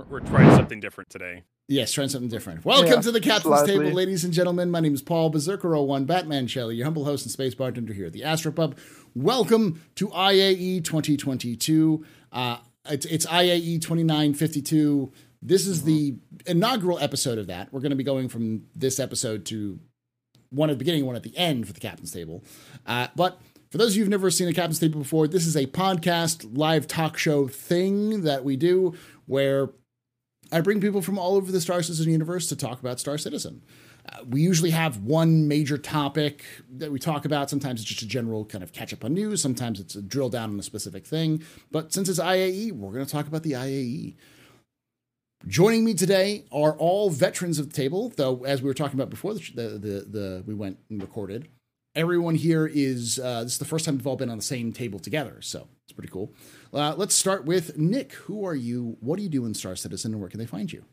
We're, we're trying something different today. Yes, trying something different. Welcome Yeah, to the Captain's slightly. Table, ladies and gentlemen. My name is Paul Berserker01, Batman Shelley, your humble host and space bartender here at the Astropub. Welcome to IAE 2022. Uh, it's, it's IAE 2952. This is the inaugural episode of that. We're going to be going from this episode to one at the beginning, one at the end for the Captain's Table. Uh, but for those of you who've never seen a Captain's Table before, this is a podcast, live talk show thing that we do where I bring people from all over the Star Citizen universe to talk about Star Citizen. Uh, we usually have one major topic that we talk about. Sometimes it's just a general kind of catch up on news. Sometimes it's a drill down on a specific thing. But since it's IAE, we're going to talk about the IAE. Joining me today are all veterans of the table, though, as we were talking about before the, the, the, the we went and recorded, everyone here is, uh, this is the first time we've all been on the same table together. So it's pretty cool. Uh, let's start with Nick. Who are you? What do you do in Star Citizen and where can they find you?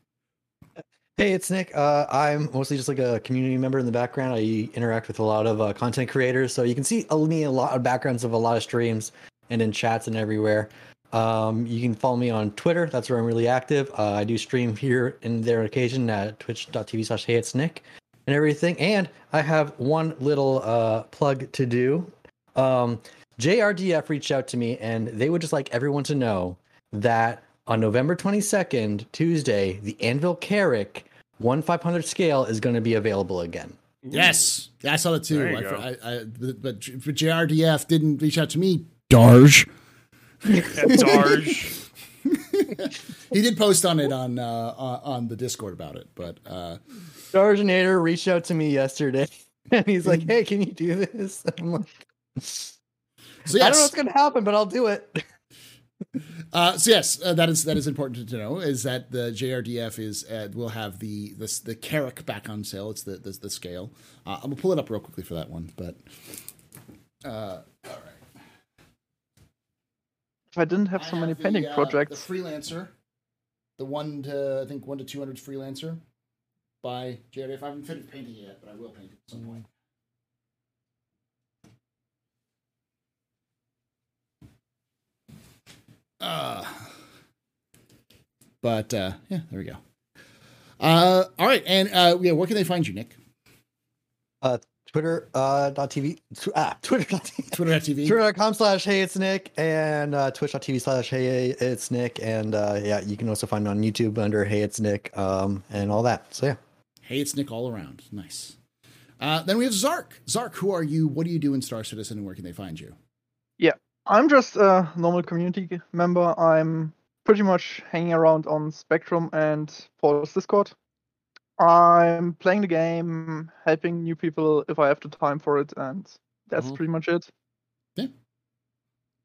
Hey, it's Nick. Uh, I'm mostly just like a community member in the background. I interact with a lot of uh, content creators, so you can see me a lot of backgrounds of a lot of streams and in chats and everywhere. Um, you can follow me on Twitter. That's where I'm really active. Uh, I do stream here and there on occasion at twitch.tv slash hey it's Nick and everything. And I have one little uh, plug to do. Um, JRDF reached out to me and they would just like everyone to know that on November 22nd, Tuesday, the Anvil Carrack 1 500 scale is going to be available again. Yes, I saw that too. I. I, I, but, but JRDF didn't reach out to me. Darge. Darge. He did post on it on uh, on on the Discord about it, but uh, Dargenator reached out to me yesterday and he's like, hey, can you do this? I'm like, so I don't know what's going to happen, but I'll do it. uh, so yes, uh, that is that is important to know. Is that the JRDF is uh, will have the the the Carrack back on sale. It's the the, the scale. Uh, I'm gonna pull it up real quickly for that one, but uh, all right. If I didn't have so I many the, pending uh, projects, The freelancer, the one to I think one to two hundred freelancer by JRDF. I haven't finished painting it yet, but I will paint it at some point. Uh, but uh, yeah, there we go. Uh, all right, and uh, yeah, where can they find you, Nick? Twitter uh, dot TV, tw- ah, Twitter.tv. Twitter.tv. Twitter.com slash hey it's Nick and uh, twitch.tv slash hey it's Nick. And uh, yeah, you can also find me on YouTube under hey it's Nick um, and all that. So yeah. Hey, it's Nick all around. Nice. Uh, then we have Zark. Zark, who are you? What do you do in Star Citizen, and where can they find you? I'm just a normal community member. I'm pretty much hanging around on Spectrum and Paul's Discord. I'm playing the game, helping new people if I have the time for it, and that's Mm-hmm. Mhm. pretty much it.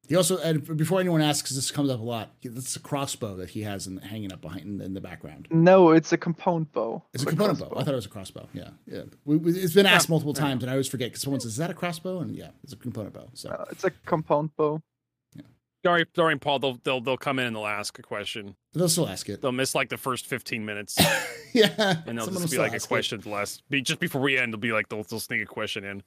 He also, and before anyone asks, 'cause this comes up a lot, it's a crossbow that he has in, hanging up behind in the background. No, it's a compound bow. It's a not component bow. I thought it was a crossbow. Yeah, yeah. We, we- it's been asked Yeah. multiple times, and I always forget because someone says, "Is that a crossbow?" And yeah, it's a component bow. So Uh, it's a compound bow. Sorry, sorry, Paul. They'll they'll they'll come in and they'll ask a question. they'll still ask it. They'll miss like the first fifteen minutes, yeah, and they'll someone will just be like a ask it. question the last. Be just before we end, they'll be like they'll they'll sneak a question in.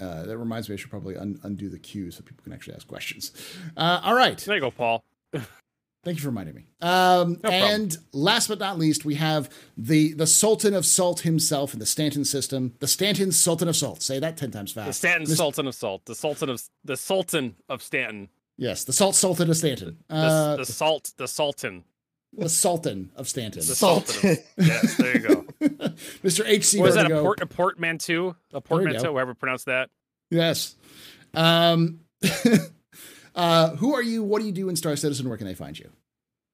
Uh, that reminds me, I should probably un- undo the queue so people can actually ask questions. Uh, all right. There you go, Paul. Thank you for reminding me. Um, No and last but not least, we have the the Sultan of Salt himself in the Stanton system. The Stanton Sultan of Salt. Say that ten times fast. The Stanton Mis- Sultan of Salt. The Sultan of the Sultan of Stanton. Yes, the Salt Sultan of Stanton. The, Uh, the Salt. The Sultan. the Sultan of Stanton. The. Sultan. Of, yes, there you go. Mr. H.C. Was that? A port? A portmanteau? A portmanteau? go. However pronounce that. Yes. Um, uh, who are you? What do you do in Star Citizen? Where can they find you?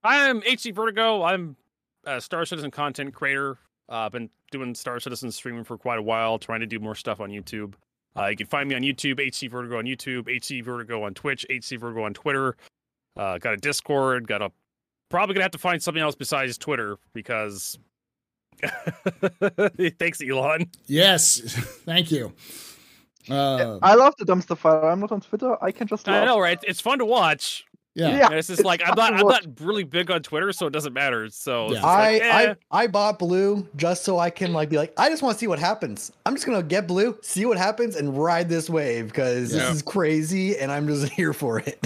I'm HC Vertigo. I'm a Star Citizen content creator. Uh, I've been doing Star Citizen streaming for quite a while, trying to do more stuff on YouTube. Uh, you can find me on YouTube, HC Vertigo on YouTube, HC Vertigo on Twitch, HC Vertigo on Twitter. Uh, got a Discord. Got a probably gonna have to find something else besides Twitter because thanks, Elon. Yes, thank you. Uh, I love the dumpster fire. I'm not on Twitter. I can just I know, right? It's fun to watch. Yeah. Yeah. And it's just it's like I'm not I'm not really big on Twitter, so it doesn't matter. So Yeah. I, like, eh. I I bought blue just so I can like be like I just want to see what happens. I'm just gonna get blue, see what happens, and ride this wave because Yeah. this is crazy, and I'm just here for it.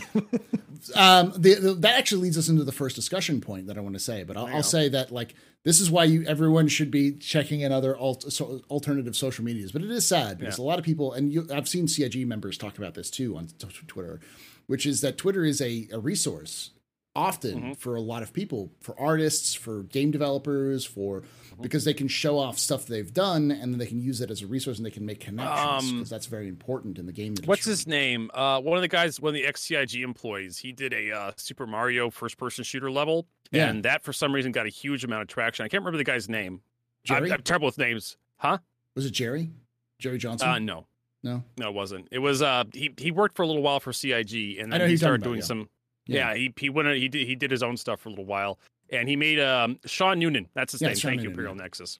um, the, the, that actually leads us into the first discussion point that I want to say. But I'll, There I'll say that like this is why you everyone should be checking in other alt, so, alternative social medias. But it is sad because a lot of people, and you, I've seen CIG members talk about this too on t- Twitter, which is that Twitter is a, a resource often Mm-hmm. for a lot of people, for artists, for game developers, for Mm-hmm. because they can show off stuff they've done and then they can use it as a resource and they can make connections Um, because that's very important in the game industry. What's his name? Uh, one of the guys, one of the XCIG employees, he did a uh, Super Mario first-person shooter level, Yeah. and that for some reason got a huge amount of traction. I can't remember the guy's name. I'm, Jerry? I'm terrible with names, huh? Was it Jerry? Jerry Johnson? Uh, no, no. no, it wasn't. It was uh, he he worked for a little while for CIG, and then he started about, doing yeah. some. Yeah. Yeah, he he went he did he did his own stuff for a little while, and he made um Sean Noonan. That's his Yeah, name. Sean Thank you, Noonan, Imperial yeah. Nexus.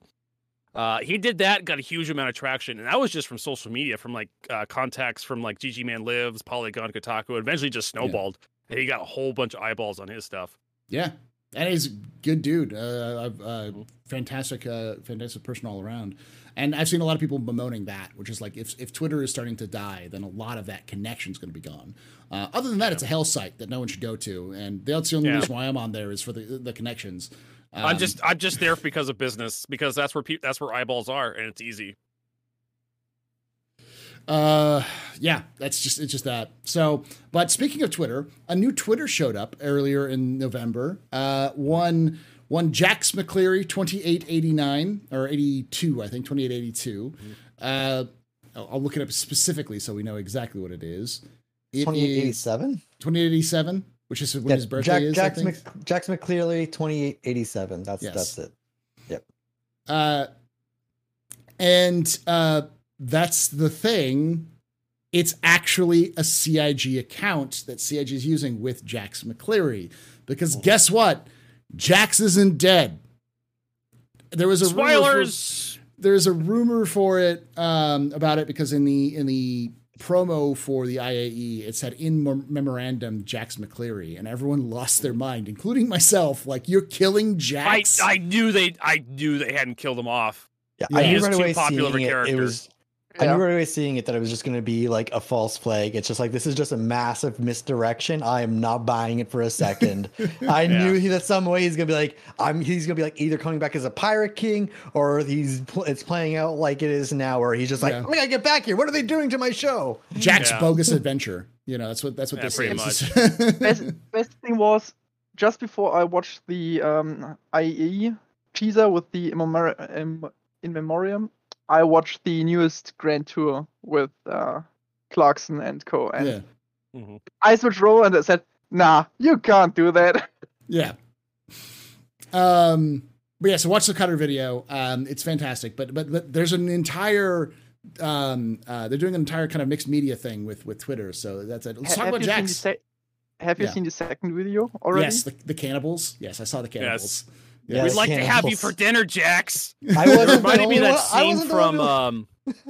Uh, he did that, got a huge amount of traction, and that was just from social media, from like uh, contacts from like GG Man Lives, Polygon, Kotaku. Eventually, just snowballed, and he got a whole bunch of eyeballs on his stuff. Yeah, and he's a good dude. Uh, uh, Mm-hmm. fantastic, uh, fantastic person all around. And I've seen a lot of people bemoaning that, which is like if if Twitter is starting to die, then a lot of that connection is going to be gone. Uh, other than that, it's a hell site that no one should go to, and that's the only Yeah. reason why I'm on there is for the the connections. I'm Um, just I'm just there because of business, because that's where pe- that's where eyeballs are, and it's easy. Uh, yeah, that's just it's just that. So, but speaking of Twitter, a new Twitter showed up earlier in November. Uh, one one Jax McCleary twenty eight eighty nine or eighty two, I think twenty eight eighty two. Uh, I'll, I'll look it up specifically so we know exactly what it is. It Twenty eight eighty is seven. twenty eight eighty seven, which is when his birthday is. I Jack's, think. Mc, Jax McCleary twenty eight eighty seven. That's Yes. that's it. Yep. Uh, and uh, that's the thing. It's actually a CIG account that CIG is using with Jax McCleary. Because guess what? Jax isn't dead. There was a rumor for- there's a rumor for it um, about it because in the in the promo for the IAE it said in mem- memorandum Jax McCleary and everyone lost their mind including myself like you're killing I Jax I knew they I knew they hadn't killed him off. Yeah, Yeah. I He knew is right too away popular of a seeing it. It character. was. I Yeah. knew right away seeing it that it was just going to be like a false flag. It's just like this is just a massive misdirection. I am not buying it for a second. I Yeah. knew he, that some way he's going to be like I'm. He's going to be like either coming back as a pirate king or he's it's playing out like it is now, where he's just like, Yeah. I gotta get back here. What are they doing to my show? Jack's Yeah. bogus adventure. You know, that's what that's what Yeah, this pretty is. best, best thing was just before I watched the um, IE teaser with the in, memori- in, in memoriam, I watched the newest Grand Tour with uh, Clarkson and Co. And yeah, Mhm. I switched role and I said, "Nah, you can't do that." yeah. Um, but yeah, so watch the cutter video. Um, it's fantastic. But but but there's an entire um uh they're doing an entire kind of mixed media thing with with Twitter. So that's it. Let's Ha- talk have about you seen the Jax. se- Have you Yeah. seen the second video already? Yes, the, the cannibals. Yes, I saw the cannibals. Yes. We'd like to have you for dinner, Jax. I wasn't the reminded me of that scene from who- um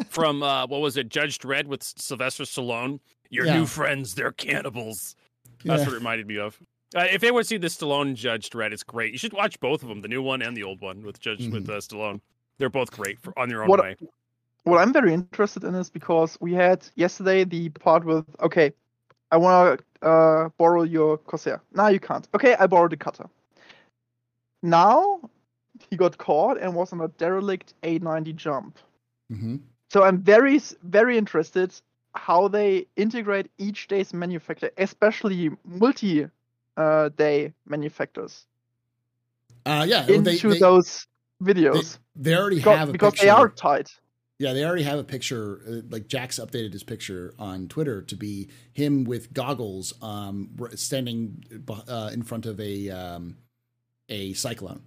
from uh what was it, Judge Dredd with Sylvester Stallone. Your Yeah. new friends, they're cannibals. That's Yeah. what it reminded me of. Uh, if anyone see the Stallone Judge Dredd, it's great. You should watch both of them, the new one and the old one with Judge with uh, Stallone. They're both great for, on their own What- way. what I'm very interested in is because we had yesterday the part with okay, I want to uh, borrow your Corsair. Now you can't. Okay, I borrowed the cutter. Now he got caught and was on a derelict 890 jump. Mhm. So I'm very very interested how they integrate each day's manufacturer, especially multi uh, day manufacturers, Uh, yeah, into they, they, those videos they already Because- have a because picture. they are tight. Yeah, they already have a picture. Uh, like Jax updated his picture on Twitter to be him with goggles, um, standing uh, in front of a um, a cyclone.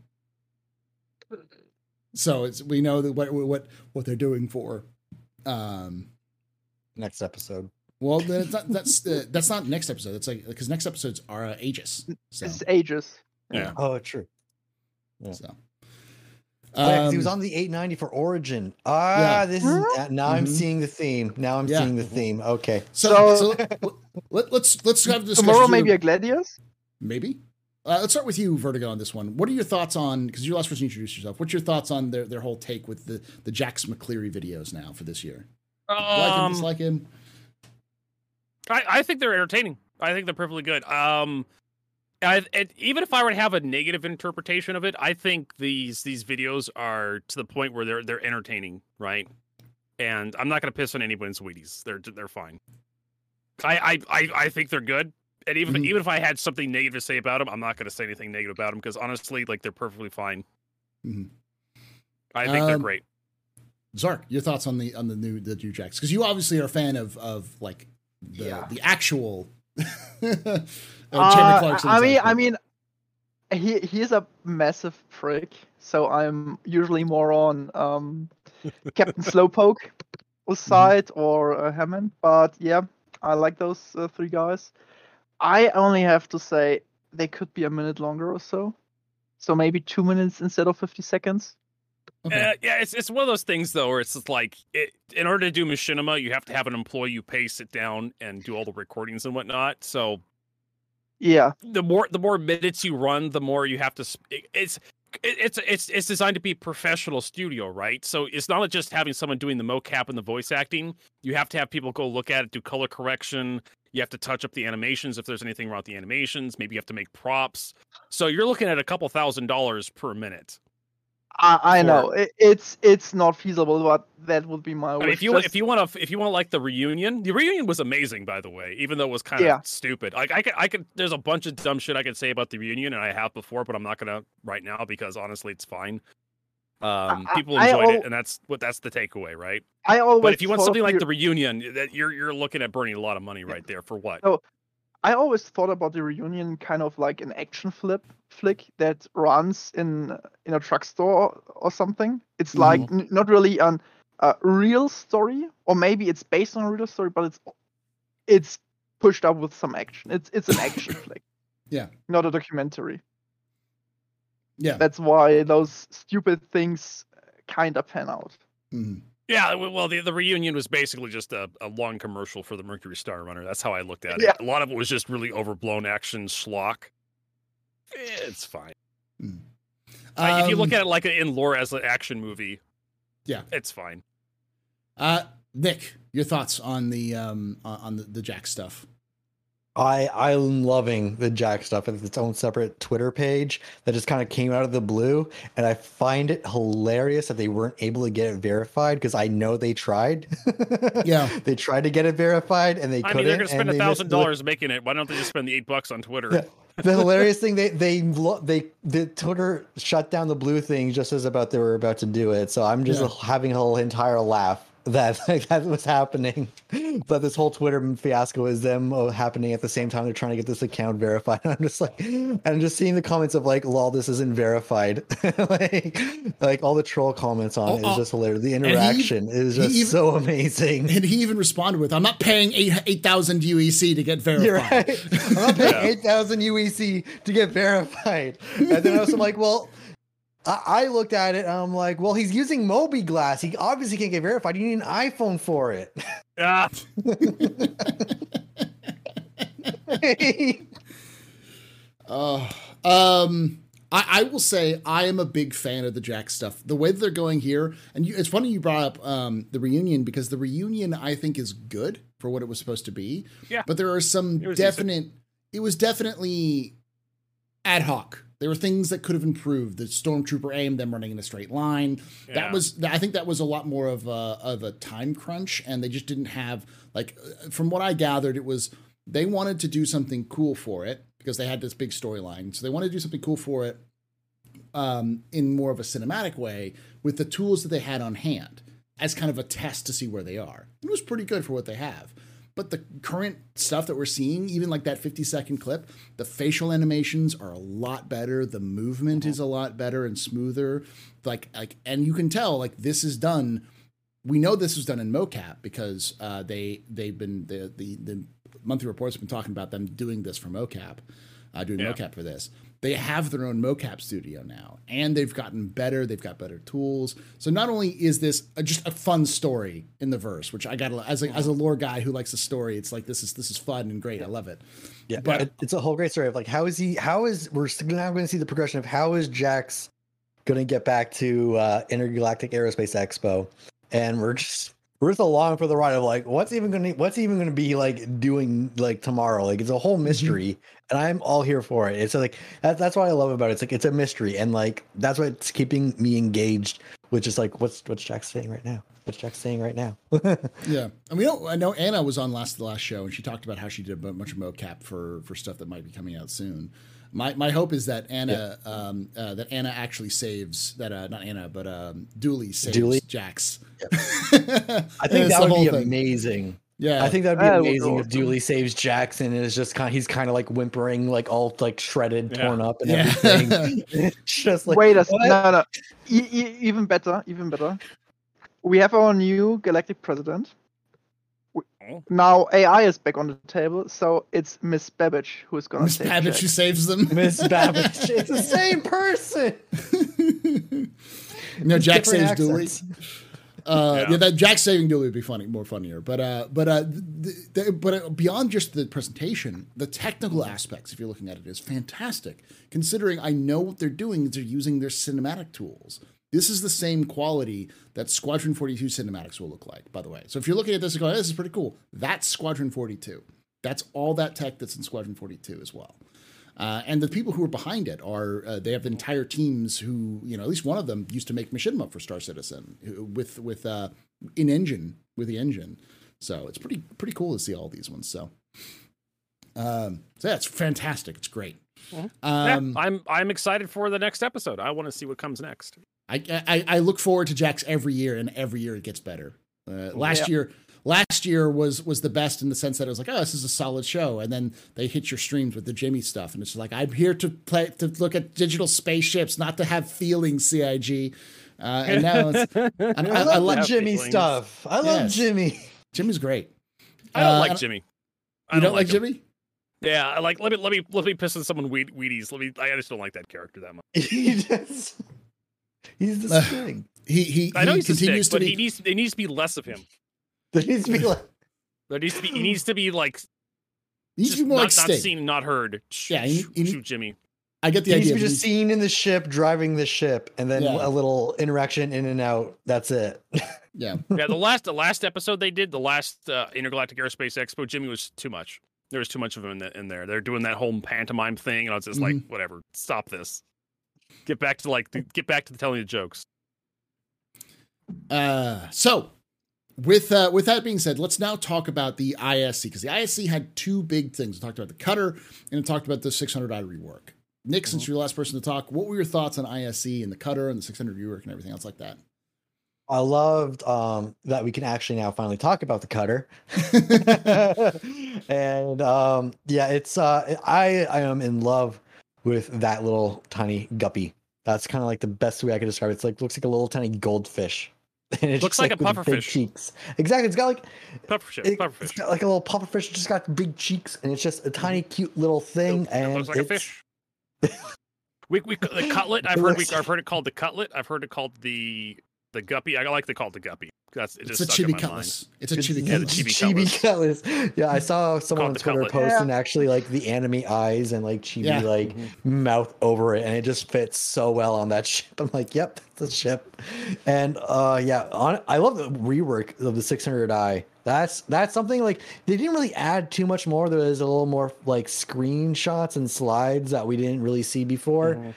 So it's we know that what what what they're doing for. Um, Next episode. well, that's not, that's uh, that's not next episode. It's like because next episodes are uh, Aegis. So, It's ages. Yeah. Oh, true. so. Oh, yeah, 'cause he was Um, on the 890 for Origin. Ah, Yeah. this is uh, now I'm Mhm. seeing the theme. Now I'm Yeah. seeing the theme. Okay. So, So- so let, let's let's have the discussion. Tomorrow maybe a Gladius. maybe. Uh, let's start with you, Vertigo, on this one. What are your thoughts on? Because you're the last person introduced yourself. What's your thoughts on their, their whole take with the the Jax McCleary videos now for this year? like him, Um, dislike him. I, I think they're entertaining. I think they're perfectly good. Um, I, it, even if I were to have a negative interpretation of it, I think these these videos are to the point where they're they're entertaining, right? And I'm not going to piss on anyone's Wheaties. They're they're fine. I I I, I think they're good. And even Mhm. even if I had something negative to say about them, I'm not going to say anything negative about them because honestly, like they're perfectly fine. Mhm. I think they're Um, great. Zark, your thoughts on the on the new the new Jax? Because you obviously are a fan of of like the Yeah. the actual. uh, Uh, I mean. I mean, he he's a massive prick. So I'm usually more on um, Captain Slowpoke side or uh, Hammond. But yeah, I like those uh, three guys. I only have to say they could be a minute longer or so. So maybe two minutes instead of fifty seconds. Okay. Uh, yeah, it's it's one of those things though, where it's just like it, in order to do machinima, you have to have an employee you pay sit down and do all the recordings and whatnot. So Yeah, the more the more minutes you run, the more you have to. it- It's it's it's it's designed to be professional studio, right? So it's not just having someone doing the mocap and the voice acting. You have to have people go look at it, do color correction. You have to touch up the animations if there's anything wrong with the animations. Maybe you have to make props. So you're looking at a couple thousand dollars per minute. I, I For- know it, it's it's not feasible, but that would be my I wish. mean, if you Just- if you want to if you want like the reunion, the reunion was amazing by the way, even though it was kind of Yeah. stupid. Like I could I could there's a bunch of dumb shit I could say about the reunion and I have before, but I'm not gonna right now because honestly it's fine. Um, I- people I enjoyed al- it, and that's what that's the takeaway, right? I always But if you want something like the- the reunion, that you're you're looking at burning a lot of money right there for what? No, I always thought about the reunion kind of like an action flip flick that runs in in a truck store or something. It's like n- not really an a real story, or maybe it's based on a real story, but it's it's pushed up with some action. It's it's an action flick. Yeah. Not a documentary. Yeah. That's why those stupid things kind of pan out. Mhm. Yeah, well, the, the reunion was basically just a, a long commercial for the Mercury Star Runner. That's how I looked at it. Yeah. A lot of it was just really overblown action schlock. It's fine. Mhm. Like, if you look Um, at it like a, in lore as an action movie, Yeah. it's fine. uh, Nick, your thoughts on the um on on the, the Jax stuff? I I'm loving the Jack stuff. It's its own separate Twitter page that just kind of came out of the blue, and I find it hilarious that they weren't able to get it verified because I know they tried. Yeah. they tried to get it verified and they I couldn't. I mean, they're gonna spend a thousand dollars making it. Why don't they just spend the eight bucks on Twitter? Yeah. The hilarious thing they they they the Twitter shut down the blue thing just as about they were about to do it. So I'm just Yeah. having a whole entire laugh that that was happening. But this whole Twitter fiasco is them uh, happening at the same time they're trying to get this account verified. And I'm just like, and I'm just seeing the comments of like, "Lol, this isn't verified." like, like all the troll comments on Oh, it is oh, just hilarious. The he- interaction is just even- so amazing. And he even responded with, "I'm not paying eight eight thousand UEC to get verified." Right. I'm not paying Yeah. 8,000 UEC to get verified. And then I was like, well, I, I looked at it and I'm like, well, he's using MobiGlas. He obviously can't get verified. You need an iPhone for it. Ah, Uh, um, I, I will say I am a big fan of the Jack stuff. The way that they're going here, and you, it's funny you brought up um, the reunion because the reunion I think is good for what it was supposed to be. Yeah. But there are some It was definite. It was definitely ad hoc. There were things that could have improved. The stormtrooper aim, them running in a straight line. That was. I think that was a lot more of a of a time crunch, and they just didn't have like. uh, From what I gathered, it was they wanted to do something cool for it because they had this big storyline. So they wanted to do something cool for it um, in more of a cinematic way with the tools that they had on hand as kind of a test to see where they are. It was pretty good for what they have. But the current stuff that we're seeing, even like that 50 second clip, the facial animations are a lot better. The movement is a lot better and smoother. Like, like, and you can tell like this is done. We know this was done in mocap because uh, they they've been the the the monthly reports have been talking about them doing this for mocap, uh, doing Yeah. mocap for this. They have their own mocap studio now, and they've gotten better. They've got better tools. So not only is this a, just a fun story in the verse, which I got as a, as a lore guy who likes the story, it's like this is this is fun and great. I love it. Yeah, But- but it's a whole great story of like how is he? How is we're now going to see the progression of how is Jax going to get back to uh, Intergalactic Aerospace Expo, and we're just we're just along for the ride of like what's even going to what's even going to be like doing like tomorrow. Like it's a whole mm-hmm. mystery, and I'm all here for it. It's like that's that's what I love about it. It's like it's a mystery, and like that's what's keeping me engaged. Which is like what's what's jack saying right now? What's jack saying right now? Yeah, and we don't. I know Anna was on last the last show, and she talked about how she did a bunch of mocap for for stuff that might be coming out soon. My my hope is that Anna um, uh, that Anna actually saves that uh, not Anna but um, Dooley saves Dooley? Jax. I think that would be amazing. Yeah, I think that'd be That amazing if awesome. Dooley saves Jackson and is just kind of he's kind of like whimpering, like all like shredded, Yeah. torn up, and Yeah. everything. it's just like Wait a second, no no. E- e- even better, even better. We have our new galactic president. W-. Now AI is back on the table, so it's Miss Babbage who's gonna Miss save Babbage Jack. who saves them. Miss Babbage. It's the same person. no, Jack Different saves Dooley. Uh, yeah. Yeah. that Jack saving Dooley would be funny, more funnier. But uh, but uh, th- th- but uh, beyond just the presentation, the technical aspects, if you're looking at it, is fantastic. Considering I know what they're doing is they're using their cinematic tools. This is the same quality that Squadron 42 cinematics will look like. By the way, so if you're looking at this and going, "This is pretty cool," that's Squadron 42. That's all that tech that's in Squadron 42 as well. Uh, and the people who are behind it are uh, they have entire teams who you know at least one of them used to make machinima for Star Citizen with with uh, in engine with the engine. So it's pretty pretty cool to see all these ones. So, um, so yeah, it's fantastic. It's great. Yeah, Um, I'm I'm excited for the next episode. I want to see what comes next. I, I I look forward to Jax every year, and every year it gets better. Uh, last Yeah. year, last year was was the best in the sense that it was like, oh, this is a solid show, and then they hit your streams with the Jimmy stuff, and it's like, I'm here to play to look at digital spaceships, not to have feelings, Cig. Uh, and now it's, and I, I, I love like the Jimmy feelings. stuff. I love Yes. Jimmy. Jimmy's great. I don't Uh, like Jimmy. I You don't like him. Jimmy? Yeah, I like let me let me let me piss on someone weed, Wheaties. Let me. I just don't like that character that much. he just he's the Uh. He he, I know he he's a continues stick, to but be. he needs it needs to be less of him. There needs to be like There needs to be he needs to be like he needs to be more not, like not Sting. seen, not heard. Sh- Yeah, he- shoot, he- shoot Jimmy. I get the he needs idea. to be just he- seen in the ship, driving the ship, and then Yeah. a little interaction in and out. That's it. yeah, Yeah, the last the last episode they did, the last uh, Intergalactic Aerospace Expo, Jimmy was too much. There was too much of him in, the, in there. They're doing that whole pantomime thing, and I was just like, Mm-hmm. whatever, stop this. Get back to like the, get back to the telling the jokes. Uh, so with uh, with that being said, let's now talk about the ISC because the ISC had two big things. We talked about the cutter and it talked about the 600i rework. Nick, since you're the last person to talk, what were your thoughts on ISC and the cutter and the 600 rework and everything else like that? I loved um, that we can actually now finally talk about the cutter. and um, yeah, it's uh, I I am in love with that little tiny guppy. That's kind of like the best way I could describe it. It's like looks like a little tiny goldfish. And it's Looks just, like a pufferfish. cheeks. Exactly. It's got like Pufferfish, it, pufferfish. has got like a little pufferfish. It's just got big cheeks, and it's just a mm-hmm. tiny, cute little thing. It and looks like a it's- fish. we we the cutlet. I've It heard we, I've heard it called the cutlet. I've heard it called the the guppy. I like to call it the guppy. That's it It's just a stuck in chibi my cutlass. It's a It's- chibi yeah, cutlass. chibi chibi cutlass. Yeah, I saw someone on the Twitter cutlet. posting actually like the anime eyes and like chibi Yeah. like mouth over it, and it just fits so well on that ship. I'm like, yep, that's a ship. And uh, yeah, on, I love the rework of the 600i. That's that's something like they didn't really add too much more. There was a little more like screenshots and slides that we didn't really see before. Mhm.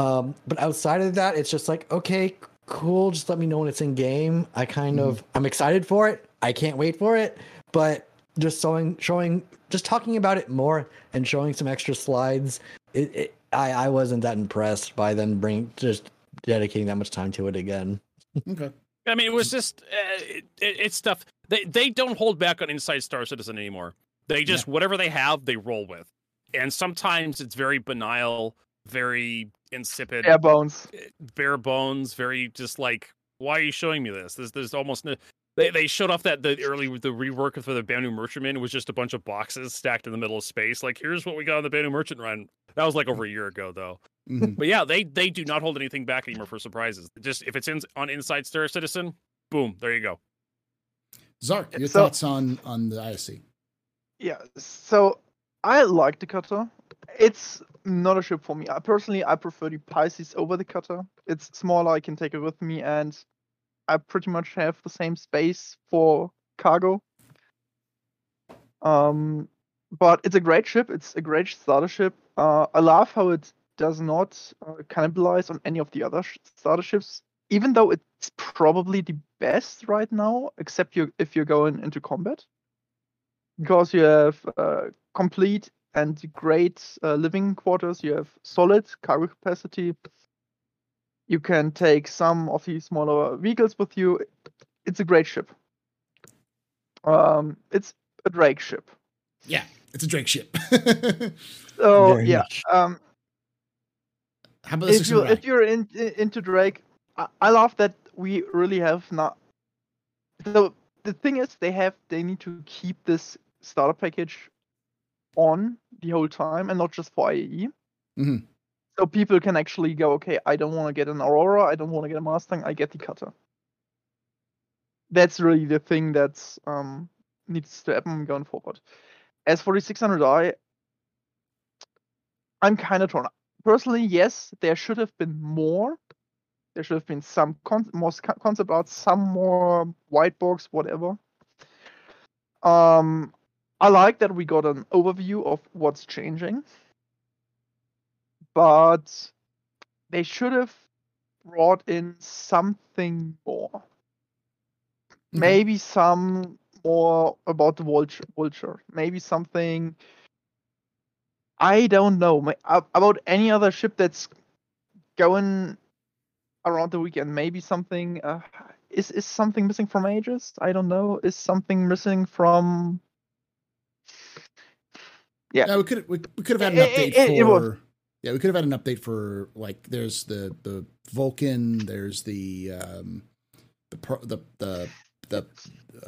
Um, but outside of that, it's just like, okay, cool. Just let me know when it's in game. I kind of, I'm excited for it. I can't wait for it. But just showing, showing, just talking about it more and showing some extra slides. It, it I, I wasn't that impressed by them bring just dedicating that much time to it again. Okay. I mean, it was just uh, it, it, it's stuff. They they don't hold back on Inside Star Citizen anymore. They just whatever they have, they roll with, and sometimes it's very banal, very insipid, Bare bones. bare bones, very just like, why are you showing me this? There's there's almost no, They they showed off that the early the rework for the Banu Merchantman was just a bunch of boxes stacked in the middle of space. Like here's what we got on the Banu Merchant run. That was like over a year ago though. Mhm. But yeah, they they do not hold anything back anymore for surprises. Just if it's in on Inside Star Citizen, boom, there you go. Zark, your So- thoughts on on the ISC? Yeah, so I like the cutter. It's not a ship for me. I personally I prefer the Pisces over the cutter. It's smaller, I can take it with me, and I pretty much have the same space for cargo. Um, but it's a great ship. It's a great starter ship. Uh, I love how it does not uh, cannibalize on any of the other sh- starter ships, even though it's probably the best right now, except you if you're going into combat because you have uh, complete and great uh, living quarters. You have solid cargo capacity. You can take some of the smaller vehicles with you. It's a great ship. Um, it's a Drake ship. Yeah, it's a Drake ship. So Very yeah, um, How about the if you if you're in, i- into Drake, I, I love that we really have not. So the thing is, they have they need to keep this starter package on the whole time and not just for IAE. Mhm. So people can actually go, okay, I don't want to get an Aurora, I don't want to get a Mustang, I get the Cutter. That's really the thing that um, needs to happen going forward. As for the 600i, I'm kind of torn. Personally, yes, there should have been more. There should have been some con- more concept art, some more white box, whatever. Um, I like that we got an overview of what's changing, but they should have brought in something more. Maybe some more about the vulture. vulture. Maybe something. I don't know about any other ship that's going around the weekend. Maybe something. Uh, is is something missing from Aegis? I don't know. Is something missing from? Yeah. Yeah, we could we, we could have had an update it- it- it was- for. Yeah, we could have had an update for like there's the the Vulcan, there's the um the the the the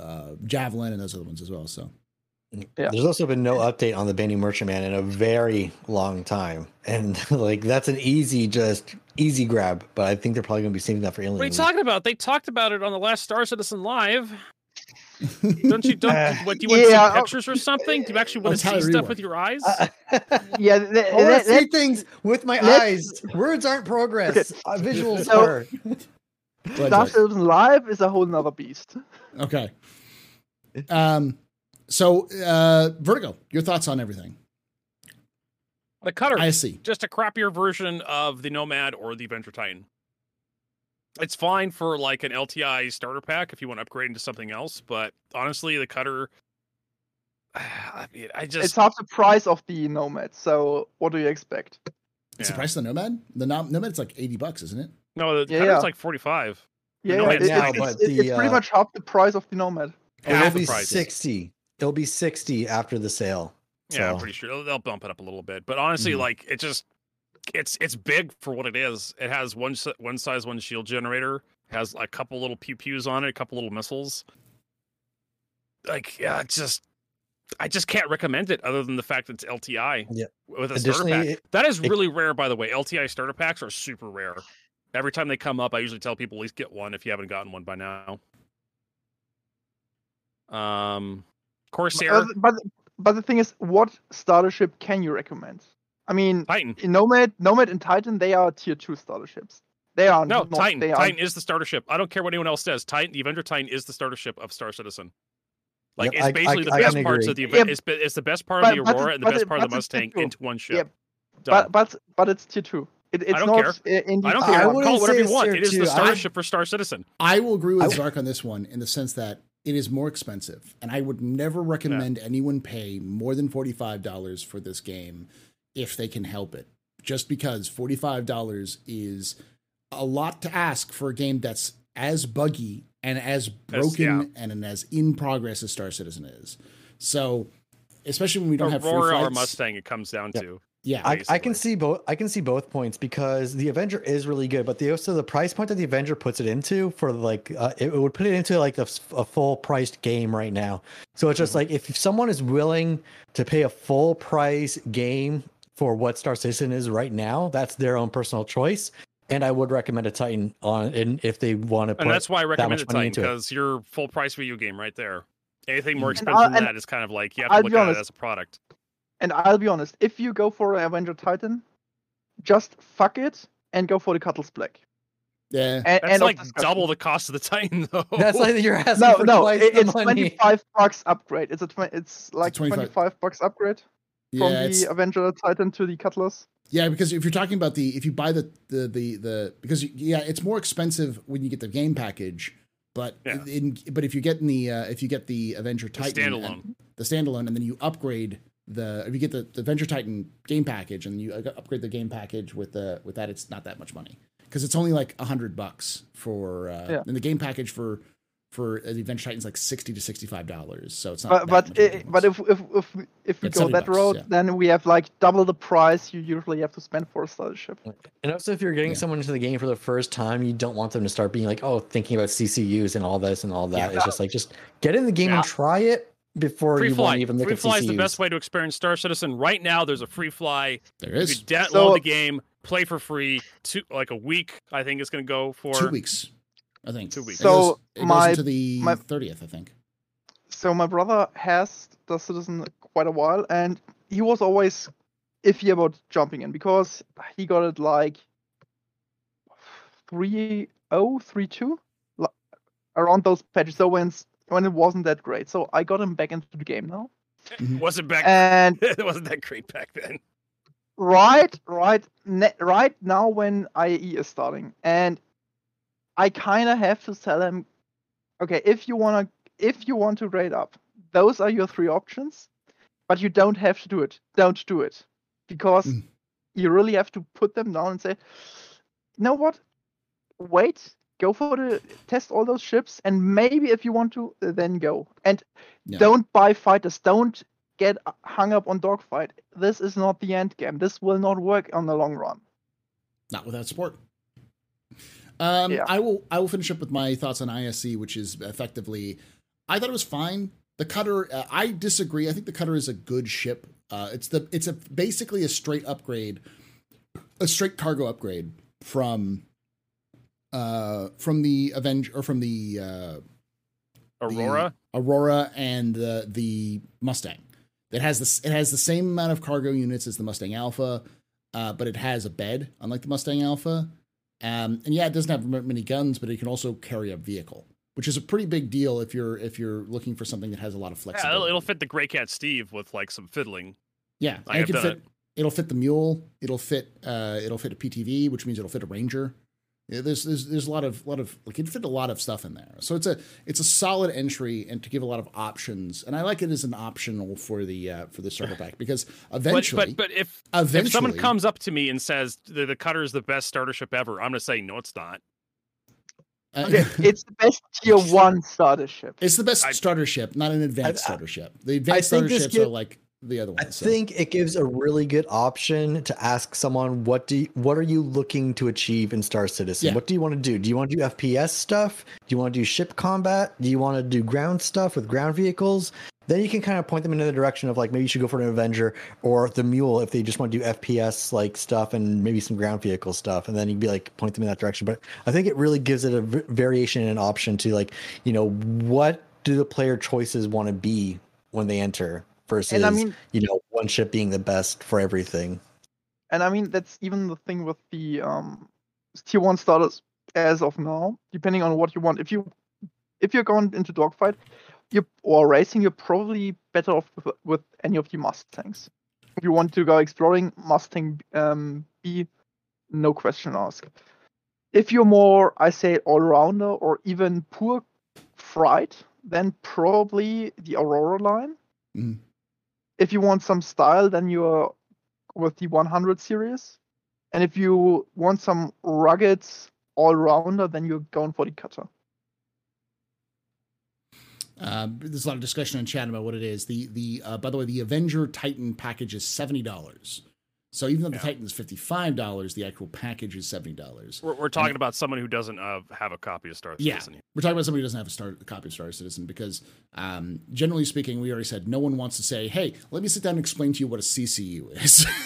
uh, javelin and those other ones as well. So Yeah. There's also been no update on the Banu Merchantman in a very long time, and like that's an easy, just easy grab. But I think they're probably going to be saving that for Alien. What are you Week. talking about? They talked about it on the last Star Citizen Live. Don't you? Don't Uh, what? Do you want to yeah, see uh, pictures or something? Do you actually want to see stuff Rework. with your eyes? Uh, Yeah, th- th- I want that- to see that- things with my let's- eyes. Words aren't progress. Uh, visuals So- are. Go ahead, Star Citizen Live is a whole nother beast. okay. Um. So, uh, Vertigo, your thoughts on everything? the cutter, I see. just a crappier version of the Nomad or the Avenger Titan. It's fine for like an LTI starter pack if you want to upgrade into something else, but honestly, the cutter. I mean, I just it's half the price of the Nomad. So what do you expect? It's the yeah. price of the Nomad. The Nom- Nomad's like eighty bucks, isn't it? no, the Yeah, cutter's yeah. like forty five. Yeah, Nomad it- now, it's, but it's, it's, pretty uh, much half the price of the Nomad. It'll Half be the price. sixty. It'll be sixty after the sale. Yeah, I'm pretty sure they'll, they'll bump it up a little bit. But honestly, Mhm. like it just it's it's big for what it is. It has one one size one shield generator, has a couple little pew pews on it, a couple little missiles. Like yeah, it's just I just can't recommend it other than the fact that it's LTI Yeah. with a starter pack. it- that is it- really rare, by the way. LTI starter packs are super rare. Every time they come up, I usually tell people at least get one if you haven't gotten one by now. Um, Corsair, Uh, but but the thing is, what starter ship can you recommend? I mean, Titan. in Nomad, Nomad, and Titan, they are tier two starter ships. They are No, not, Titan. They are, Titan is the starter ship. I don't care what anyone else says. Titan, the Avenger Titan is the starter ship of Star Citizen. Like Yep, it's basically I- the I best parts agree. of the Yeah, event. it's, it's the best part of the Aurora it- and the best it- part of the Mustang into one ship. Yep. Done. but but but it's tier two. It, it's don't not care. uh, in the I don't care. I Call it whatever you it's want. It is the two. I starter ship for Star Citizen. I will agree with I- Zark on this one in the sense that it is more expensive, and I would never recommend anyone pay more than forty five dollars for this game if they can help it. Just because forty five dollars is a lot to ask for a game that's as buggy and as broken yeah. and as in progress as Star Citizen is. So especially when we don't have free Aurora or flights. Mustang, it comes down Yeah. to. Yeah, I, I can see both. I can see both points because the Avenger is really good, but the also the price point that the Avenger puts it into for like uh, it would put it into like a full priced game right now. So it's just Mm-hmm. like if someone is willing to pay a full price game for what Star Citizen is right now, that's their own personal choice. And I would recommend a Titan on, and if they want to put And that's why I recommend a Titan into it. because your full price video game right there. Anything more And expensive I'll- than that is kind of like you have to I'll look be at honest, it as a product. And I'll be honest, if you go for an Avenger Titan, just fuck it and go for the Cutlass Black. yeah. And, That's end of like double the cost of the Titan, though. that's like you're asking No, for no, twice it, the it's money. 25 bucks upgrade. It's a tw- it's like 25 25 bucks upgrade yeah, from it's- the Avenger Titan to the Cutlass. Yeah, because if you're talking about the if you buy the the the, the because yeah, it's more expensive when you get the game package, but Yeah. in but if you get in the uh, if you get the Avenger The Titan and- standalone. the standalone, and then you upgrade the if you get the, the Avenger Titan game package and you uh, upgrade the game package with the with that, it's not that much money because it's only like a hundred bucks for uh, Yeah. and the game package for for uh, the Avenger Titan is like sixty to sixty five dollars. So it's not. But but much of a i difference. but if if if we- if we It's go that bucks, road, yeah. then we have like double the price you usually have to spend for a starter ship. And also, if you're getting Yeah. someone into the game for the first time, you don't want them to start being like, "Oh, thinking about CCUs and all this and all that." Yeah. It's just like just get in the game Yeah. and try it before Free you want fly. to even look Free at fly is the best way to experience Star Citizen. Right now, there's a free fly. there You is download So- the game, play for free. Two like a week, I think it's going to go for. two weeks, I think. Two weeks. It goes- So it goes my- into the my- thirtieth, I think. So my brother has the Citizen quite a while, and he was always iffy about jumping in because he got it like 3-0, 3-2, li- around those patches. So when when it wasn't that great, so I got him back into the game now. Mm-hmm. wasn't back. And it wasn't that great back then. right, right, ne- right now when IAE is starting, and I kind of have to tell him, okay, if you wanna, if you want to grade up, those are your three options, but you don't have to do it. Don't do it, because Mm. you really have to put them down and say, you know what? Wait, go for the test all those ships, and maybe if you want to, then go. And Yeah. don't buy fighters. Don't get hung up on dogfight. This is not the end game. This will not work on the long run. not without support. Um, Yeah. I will. I will finish up with my thoughts on ISC, which is effectively, I thought it was fine. The cutter, uh, I disagree. I think the cutter is a good ship. Uh, it's the it's a basically a straight upgrade, a straight cargo upgrade from, uh, from the Avenger or from the uh, Aurora. Aurora and the the Mustang. It has this. It has the same amount of cargo units as the Mustang Alpha, uh, but it has a bed, unlike the Mustang Alpha. Um, and yeah, it doesn't have many guns, but it can also carry a vehicle, which is a pretty big deal if you're if you're looking for something that has a lot of Yeah, flexibility. it'll, it'll fit the Greycat Steve with like some fiddling. Yeah, I it can fit. It. It'll fit the mule. It'll fit. Uh, it'll fit a PTV, which means it'll fit a Ranger. Yeah, there's there's there's a lot of lot of like it fit a lot of stuff in there. So it's a it's a solid entry and to give a lot of options. And I like it as an optional for the uh, for the starter pack because eventually, but but but if eventually, if someone comes up to me and says the, the cutter is the best starter ship ever, I'm gonna say no, it's not. uh, Okay, it's the best tier one starter ship. it's the best I- starter ship, not an advanced I- starter ship. The advanced starter ships give- are like the other one. I so. think it gives a really good option to ask someone what do you, what are you looking to achieve in Star Citizen? Yeah. What do you want to do? Do you want to do FPS stuff? Do you want to do ship combat? Do you want to do ground stuff with ground vehicles? Then you can kind of point them in the direction of like maybe you should go for an Avenger or the Mule if they just want to do FPS like stuff and maybe some ground vehicle stuff. And then you'd be like point them in that direction. But I think it really gives it a v- variation and an option to like you know what do the player choices want to be when they enter versus And I mean, you know one ship being the best for everything. and I mean that's even the thing with the um tier one starters as of now. Depending on what you want, if you if you're going into dogfight, you or racing, you're probably better off with, with any of the Mustangs. If you want to go exploring, Mustang um, B, no question asked. If you're more, I say, all rounder or even poor fright, then probably the Aurora line. Mhm. If you want some style, then you're with the 100 series. And if you want some rugged all rounder, then you're going for the cutter. Uh, there's a lot of discussion in chat about what it is. The the uh, by the way, the Avenger Titan package is seventy dollars. So even though the Yeah. Titan is fifty five dollars, the actual package is seventy dollars. We're, we're talking about someone who doesn't uh, have a copy of Star Yeah. Citizen. We're talking about somebody who doesn't have a, star, a copy of Star Citizen because, um, generally speaking, we already said no one wants to say, "Hey, let me sit down and explain to you what a CCU is."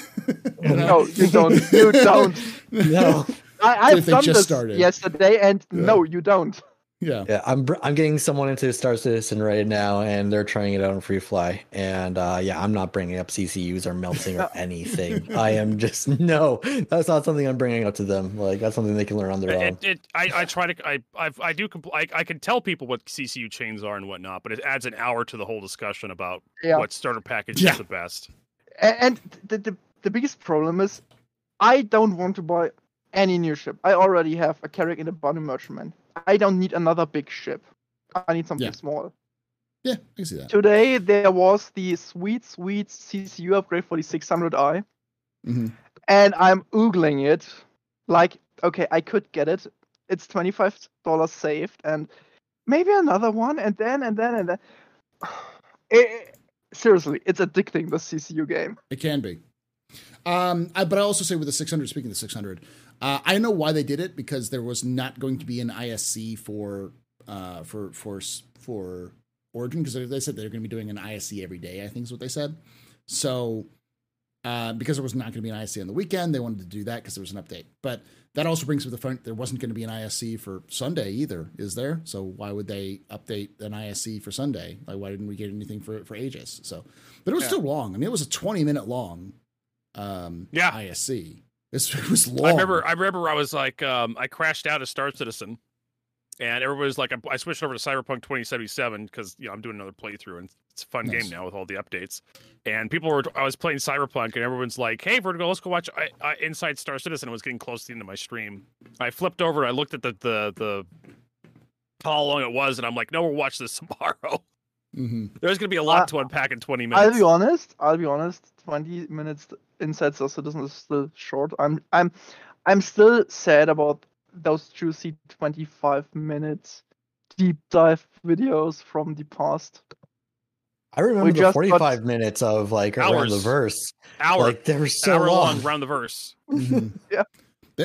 You know? No, you don't. You don't. No. I, I've they done just this started. yesterday, and Yeah. no, you don't. Yeah. Yeah, I'm I'm getting someone into Star Citizen right now, and they're trying it out on Free Fly. And uh, yeah, I'm not bringing up CCUs or melting or anything. I am just no. That's not something I'm bringing up to them. Like that's something they can learn on their own. It, it, I, I try to, I, I, I do, compl- I, I can tell people what CCU chains are and whatnot, but it adds an hour to the whole discussion about Yeah. what starter package Yeah. is the best. A- And the, the the biggest problem is, I don't want to buy any new ship. I already have a Carrack and a Banu Merchantman. I don't need another big ship. I need something Yeah. small. Yeah, I can see that. Today there was the sweet, sweet CCU upgrade for the 600i, hmm and I'm oogling it. Like, okay, I could get it. It's twenty five dollars saved, and maybe another one, and then and then and then. It- seriously, it's addicting. The CCU game. It can be. Um, I, but I also say with the 600, speaking of the 600, uh, I know why they did it because there was not going to be an ISC for uh, for for for Origin because they said they're going to be doing an ISC every day. I think is what they said. So uh, because there was not going to be an ISC on the weekend, they wanted to do that because there was an update. But that also brings up the front there wasn't going to be an ISC for Sunday either, is there? So why would they update an ISC for Sunday? Like why didn't we get anything for for ages? So, but it was Yeah. still long. I mean, it was a 20 minute long um Yeah. ISC. It's, it was long. I remember, I remember, I was like, um, I crashed out of Star Citizen, and everybody was like, I, I switched over to Cyberpunk 2077 because you know I'm doing another playthrough and it's a fun Nice. game now with all the updates. And people were, I was playing Cyberpunk, and everyone's like, "Hey, Vertigo, let's go watch I, I, Inside Star Citizen." It was getting close to the end of my stream. I flipped over, and I looked at the the the how long it was, and I'm like, "No, we'll watch this tomorrow." Mhm. There's gonna be a lot Uh, to unpack in 20 minutes. I'll be honest. I'll be honest. Twenty minutes inside Star Citizen is still short. I'm I'm I'm still sad about those juicy twenty-five minutes deep dive videos from the past. I remember we the just got- 45 minutes of like around the verse. Hour, Like they were so hour long, long. round the verse. Mhm. Yeah.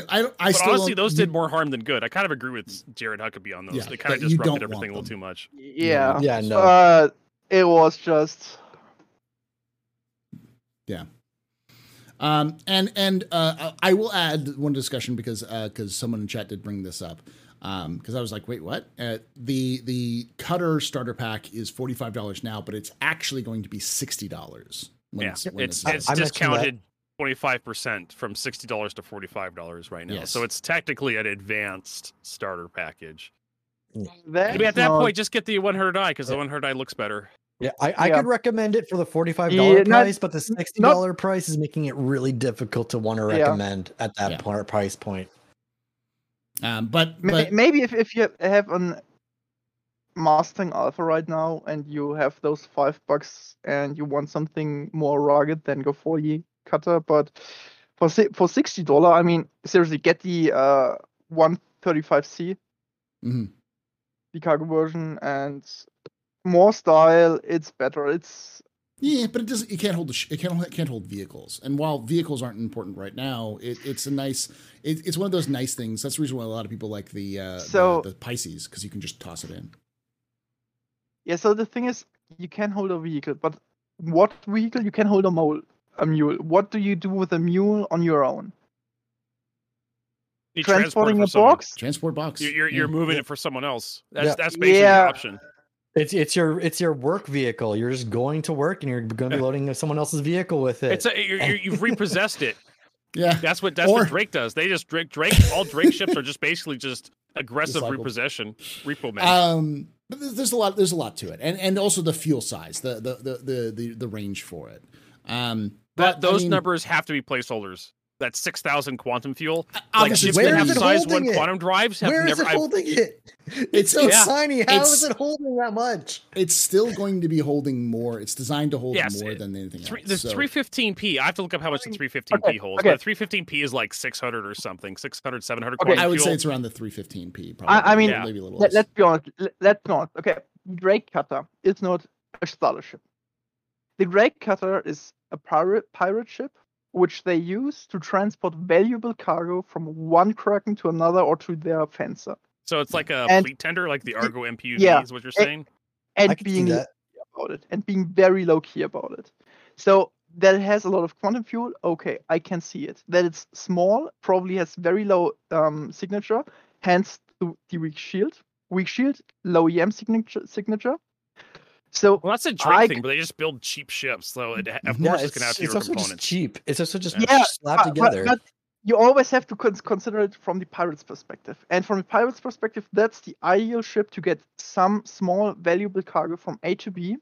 I, I But still honestly, those you- did more harm than good. I kind of agree with Jared Huckabee on those. Yeah, they kind of disrupted don't everything a little too much. Yeah. Yeah, no. Uh, it was just Um, and and uh, I will add one discussion because because someone in chat did bring this up. Because I was like, wait, what? Uh, the the Cutter starter pack is forty five dollars now, but it's actually going to be sixty dollars. Yeah, it's it's I- I discounted twenty five percent from sixty dollars to forty five dollars right now. Yes. So it's technically an advanced starter package. that. Maybe at that point, just get the one hundred i because the one hundred i looks better. Yeah, I, I Yeah. could recommend it for the $45 Yeah, not- price, but the $60 price is making it really difficult to want to Yeah. recommend at that Yeah. price point. Um, but but maybe if, if you have an Mustang Alpha right now and you have those five bucks and you want something more rugged, then go for the cutter. But for for sixty dollar, I mean seriously, get the uh one thirty five C, mhm. the cargo version, and more style. It's better. It's yeah, but it doesn't. It can't hold the. Sh- it can't. It can't hold vehicles. And while vehicles aren't important right now, it, it's a nice. It, it's one of those nice things. That's the reason why a lot of people like the uh, So- the, the Pisces because you can just toss it in. yeah. So the thing is, you can hold a vehicle, but what vehicle you can hold a mole? A mule. What do you do with a mule on your own? You transport Transporting for a someone. box? Transport box. You're you're, Yeah. you're moving Yeah. it for someone else. That's Yeah. that's basically Yeah. the option. It's it's your it's your work vehicle. You're just going to work and you're going to be loading someone else's vehicle with it. It's a you're, you're, you've repossessed it. Yeah. That's what that's Or- what Drake does. They just Drake Drake all Drake ships are just basically just aggressive Recycled. repossession, repo man. Um, but there's- there's a lot. There's a lot to it, and and also the fuel size, the the the the the, the range for it. Um, But but I those mean, numbers have to be placeholders. That's six thousand quantum fuel. Like ships that have it size one holding it? quantum drives have Where is never. it I've- holding it? It's It's- so yeah. tiny. How It's- is it holding that much? it's still going to be holding more. It's designed to hold Yes, more it- than anything Three, else. the So- 315p. I have to look up how much the 315p Okay, holds. okay. But the 315p is like 600 or something, 600, 700 Okay. quantum I would fuel. say it's around the 315p. Probably. I mean- maybe a little Let, less. let's be honest. Let, let's be honest. Okay, Drake Cutter is not a starter ship. The Drake Cutter is a pirate pirate ship which they use to transport valuable cargo from one kraken to another or to their fencer. So it's like a And- fleet tender, like the Argo MPUV Yeah. is what you're saying. And I can see being about it and being very low key about it. So that it has a lot of quantum fuel, okay, I can see it. That it's small, probably has very low um, signature, hence the, the weak shield. Weak shield, low EM signature signature. So Well, that's a Drake I thing, but they just build cheap ships, so it, of. Yeah, course it's, it's, gonna have it's fewer also just components. cheap. It's also just Yeah, slapped but- but- together. But, you always have to consider it from the pirate's perspective. And from the pirate's perspective, that's the ideal ship to get some small valuable cargo from A to B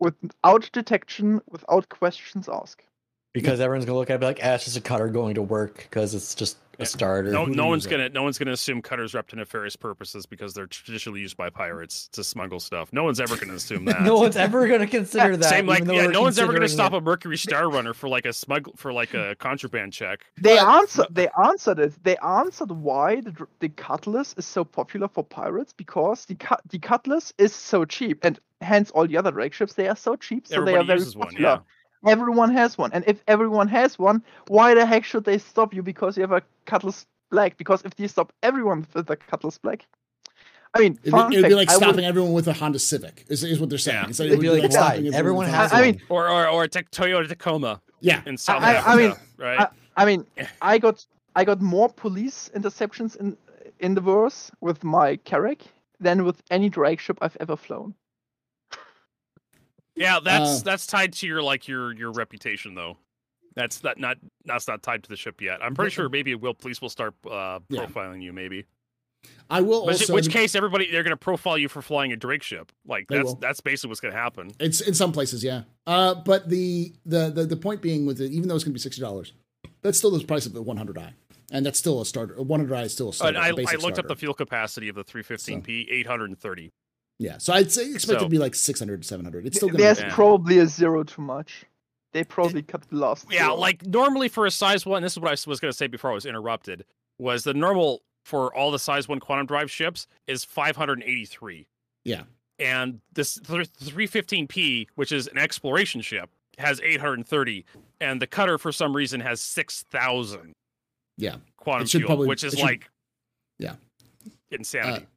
without detection, without questions asked. Because everyone's gonna look at it and be like, ah, it's just a cutter going to work because it's just Yeah. a starter. No, no one's gonna no one's gonna assume cutters are up to nefarious purposes because they're traditionally used by pirates to smuggle stuff. No one's ever gonna assume that. no one's ever gonna consider that. Same like yeah, no one's ever gonna stop it. a Mercury Star Runner for like a smuggle for like a contraband check. They But- answered. They answered it. They answered why the, the Cutlass is so popular for pirates because the cut the Cutlass is so cheap, and hence all the other Drake ships they are so cheap, so they are very uses one, popular. yeah. Everyone has one, and if everyone has one, why the heck should they stop you because you have a Cutlass Black? Because if they stop everyone with a Cutlass Black, I mean, It'd be, it'd be fact, like I would- stopping everyone with a Honda Civic. Is, is what they're saying. Yeah. It's like- It'd it be would like, stopping everyone Everyone has Honda I mean, Or or or a Toyota Tacoma yeah. in South I- I mean, right? I mean, I got I got more police interceptions in in the verse with my Carrack than with any Drake ship I've ever flown. Yeah, that's uh, that's tied to your like your your reputation though. That's that not that's not tied to the ship yet. I'm pretty But- sure maybe it will police will start uh, Yeah. profiling you maybe. I will Which, also. which case everybody they're gonna profile you for flying a Drake ship. Like that's will. that's basically what's gonna happen. It's in some places, yeah. Uh, but the, the the the point being with it, even though it's going to be sixty dollars, that's still the price of the one hundred i, and that's still a starter. One hundred i is still a starter. I, I looked up the fuel capacity of the 315p, 830. Yeah, so I'd say expect it to be like 600, 700. It's still going There's to Yeah. probably a zero too much. They probably cut the last. Yeah, zero. like normally for a size one, this is what I was going to say before I was interrupted, was the normal for all the size one quantum drive ships is 583. Yeah. And this 315p, which is an exploration ship, has 830, and the cutter for some reason has 6,000. Yeah. quantum It should fuel, probably- which is should- like Yeah. insanity. Uh,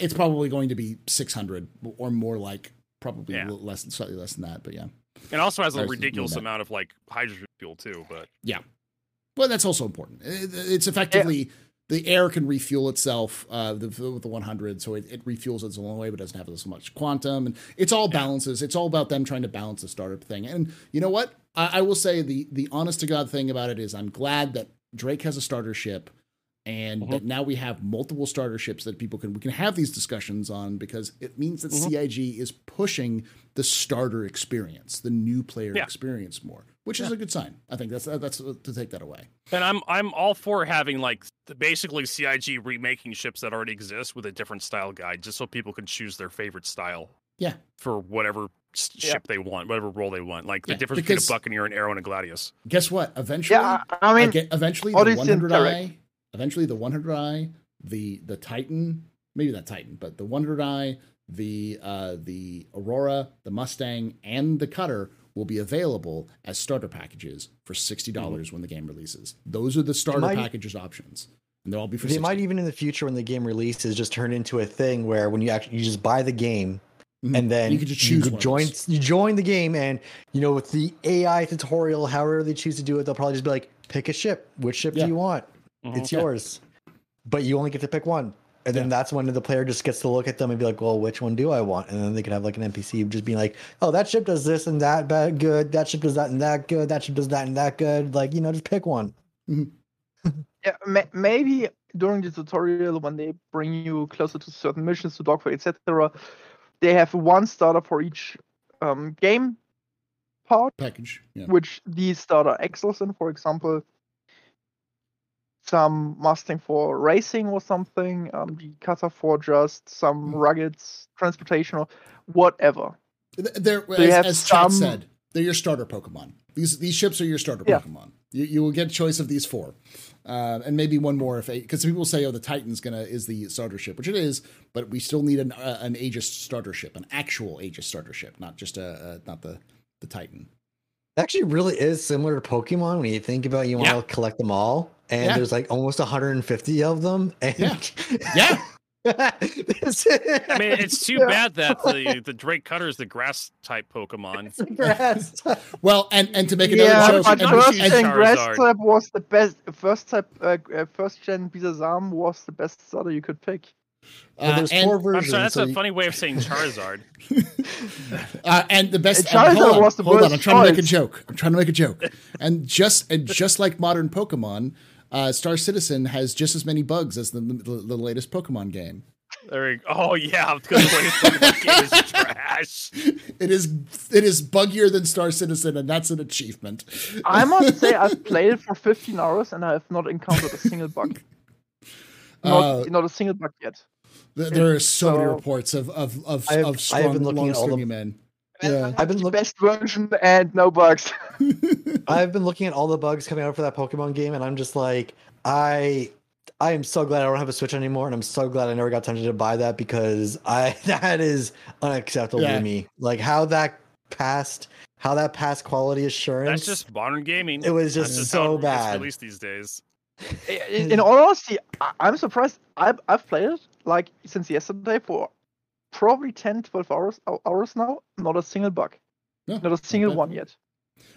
it's probably going to be 600 or more like probably Yeah. less, slightly less than that. But yeah. it also has a was ridiculous amount of like hydrogen fuel too. But yeah, Well, that's also important. It- It's effectively the air can refuel itself uh, the, with the 100, so it, it refuels its own way, but doesn't have as much quantum. And it's all balances. It's all about them trying to balance the startup thing. And you know what? I, I will say the the honest to god thing about it is I'm glad that Drake has a starter ship. And Mhm. that now we have multiple starter ships that people can we can have these discussions on because it means that Mhm. CIG is pushing the starter experience, the new player Yeah. experience more, which is a good sign. I think that's that's to take that away. And I'm I'm all for having like basically CIG remaking ships that already exist with a different style guide, just so people can choose their favorite style. Yeah. For whatever s- Yeah. ship they want, whatever role they want, like Yeah, the difference because- between a Buccaneer, an Arrow, and a Gladius. Guess what? Eventually, yeah. I, I mean, get, eventually the 100i, eventually the 100i, the the Titan, maybe not Titan, but the 100i, the uh, the Aurora, the Mustang, and the Cutter will be available as starter packages for sixty dollars when the game releases. Those are the starter might- packages options, and they'll all be for. They 60. might even in the future when the game releases just turn into a thing where when you actually you just buy the game Mhm. and then you can just choose of join you join the game and you know with the AI tutorial however they choose to do it they'll probably just be like pick a ship which ship Yeah. do you want Mhm. it's yours but you only get to pick one and then Yeah. that's when the player just gets to look at them and be like well which one do I want and then they could have like an NPC just being like oh that ship does this and that bad good that ship does that and that good that ship does that and that good like you know just pick one yeah, ma- maybe during the tutorial when they bring you closer to certain missions to dogfight etc they have one starter for each um, game part package. Yeah. which these starter excels in for example some mustang for racing or something um, the cutter for just some Hmm. rugged transportation or whatever They're They as, have as Chat some- said, they're your starter Pokemon. These these ships are your starter Yeah. Pokemon. You, you will get choice of these four, uh, and maybe one more if because people say, "Oh, the Titan's gonna is the starter ship," which it is, but we still need an uh, an Aegis starter ship, an actual Aegis starter ship, not just a, a not the the Titan. It actually really is similar to Pokemon when you think about you want Yeah. to collect them all, and Yeah. there's like almost 150 of them. And Yeah. Yeah. I mean, it's too Yeah. bad that the the Drake Cutter is the grass type Pokemon. It's grass. Well, and and to make another yeah, joke, but and, first choose gen grass type was the best. First type, uh, uh, first gen Bisasam was the best starter you could pick. Well, uh, there's and, four I'm versions. sorry, that's so a you- funny way of saying Charizard. uh, and the best. And and hold Charizard on, was the hold on, I'm trying to make a joke. I'm trying to make a joke, and just and just like modern Pokemon, uh, Star Citizen has just as many bugs as the the, the latest Pokemon game. There we go. Oh yeah, because the latest Pokemon game is trash. It is it is buggier than Star Citizen, and that's an achievement. I must say, I've played it for 15 hours and I have not encountered a single bug. Not, Uh, not a single bug yet. There are so many reports of of of, I have- of I strong, have been looking long at all the- men. And Yeah. I have been the look- best version and no bugs. I've been looking at all the bugs coming out for that Pokemon game, and I'm just like, I, I am so glad I don't have a Switch anymore, and I'm so glad I never got tempted to buy that because I that is unacceptable Yeah. to me. Like how that passed, how that passed quality assurance. That's just modern gaming. It was just just so how it's bad. released these days. in, in all honesty, I, I'm surprised. I've, I've played it like since yesterday for probably 10, 12 hours hours now. Not a single bug. Yeah, Not a single bad. one yet.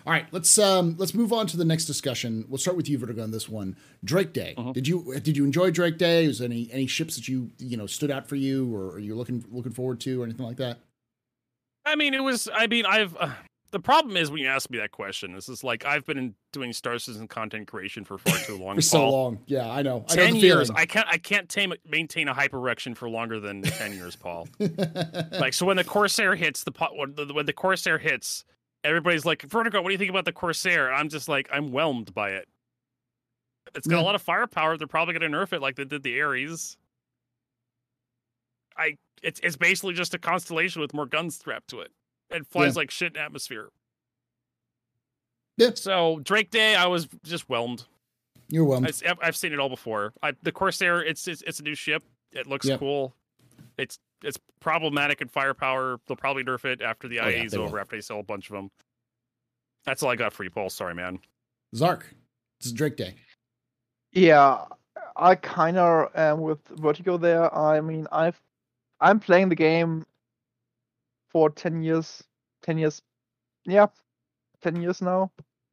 All right, let's um let's move on to the next discussion. We'll start with you, Vertigo, on this one. Drake Day. Mhm. Did you did you enjoy Drake Day? Was there any any ships that you you know stood out for you, or are you looking looking forward to, or anything like that? I mean, it was. I mean, I've. Uh, the problem is when you ask me that question, this is like I've been doing Star Citizen content creation for far too long. For so Paul. long, yeah, I know. I know Ten the years. I can't. I can't tame, maintain a hyper erection for longer than ten years, Paul. like so, when the Corsair hits the pot, when the, when the Corsair hits, everybody's like, "Vertigo, what do you think about the Corsair?" And I'm just like, I'm whelmed by it. It's got Yeah. a lot of firepower. They're probably going to nerf it like they did the Ares. I. It's it's basically just a constellation with more guns strapped to it. It flies like shit in atmosphere. Yeah. So Drake Day, I was just whelmed. You're whelmed. I, have I've seen it all before. I, the Corsair, it's, it's it's a new ship. It looks Yep. cool. It's it's problematic in firepower. They'll probably nerf it after the Oh, yeah, IA's they will. over. After they sell a bunch of them. That's all I got for you, Paul. Sorry, man. Zark. it's Drake Day. Yeah, I kind of am with Vertigo there. I mean, I've I'm playing the game for 10 years. 10 years. Yeah, 10 years now.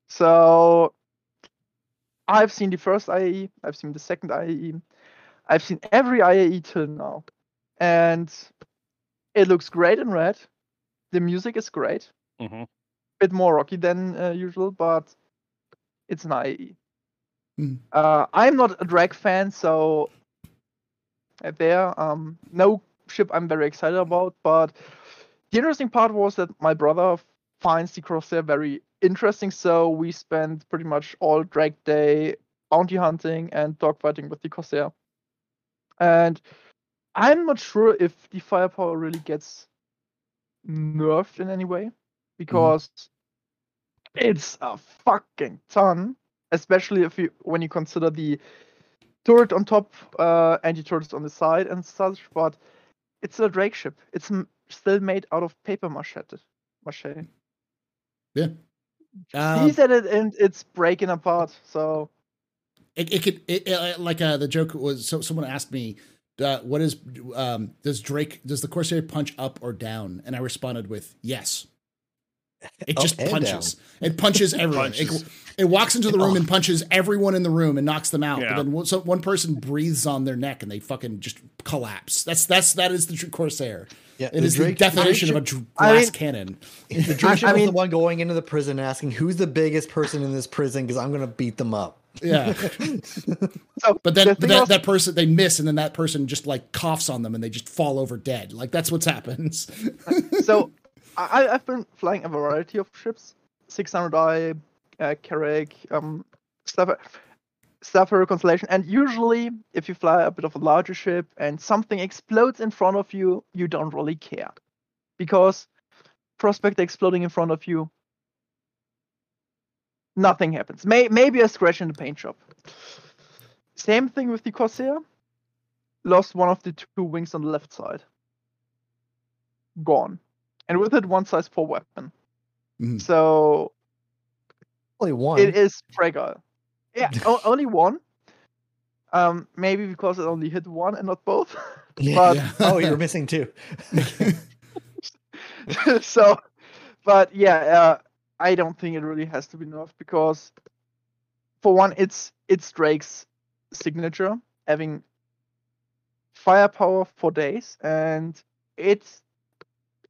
So I've seen the first IAE, I've seen the second IAE, I've seen every IAE till now. And it looks great in red. The music is great. hmm bit more rocky than uh, usual, but it's an IE. Mhm. Uh, I'm not a Drake fan, so uh, there, um, no ship I'm very excited about. But the interesting part was that my brother finds the Corsair very interesting, so we spent pretty much all Drake day bounty hunting and dogfighting with the Corsair. And I'm not sure if the firepower really gets nerfed in any way because it's a fucking ton, especially if you when you consider the turret on top, uh, anti-turrets on the side and such. But it's a Drake ship. It's still made out of paper mache. Mache. Um, He said it, and it's breaking apart. So it, it could it, it, like uh, the joke was so someone asked me uh, what is um does drake does the corsair punch up or down and i responded with yes it just and punches it punches everyone Punches. It, it walks into the room and punches everyone in the room and knocks them out Yeah. but then one, so one person breathes on their neck and they fucking just collapse that's that's that is the true corsair Yeah, it is the Drake- definition of a Drake dr- I glass mean- cannon The Drake I was mean- the one going into the prison asking, "Who's the biggest person in this prison?" Because I'm gonna beat them up. yeah so But then the that, was- that person they miss and then that person just like coughs on them and they just fall over dead. Like that's what's happens. so I, I've been flying a variety of ships, 600i, uh, Carrack, um, Constellation, and usually if you fly a bit of a larger ship and something explodes in front of you, you don't really care, because Prospect exploding in front of you, nothing happens. May, maybe a scratch in the paint shop. Same thing with the Corsair. Lost one of the two wings on the left side. Gone. And with it, one size 4 weapon. Mhm. So Only one. it is fragile. Yeah, o- only one. Um, maybe because it only hit one and not both. Yeah. but- Yeah. oh, you're missing two. so, but yeah, uh, I don't think it really has to be nerfed because, for one, it's it's Drake's signature having firepower for days, and it's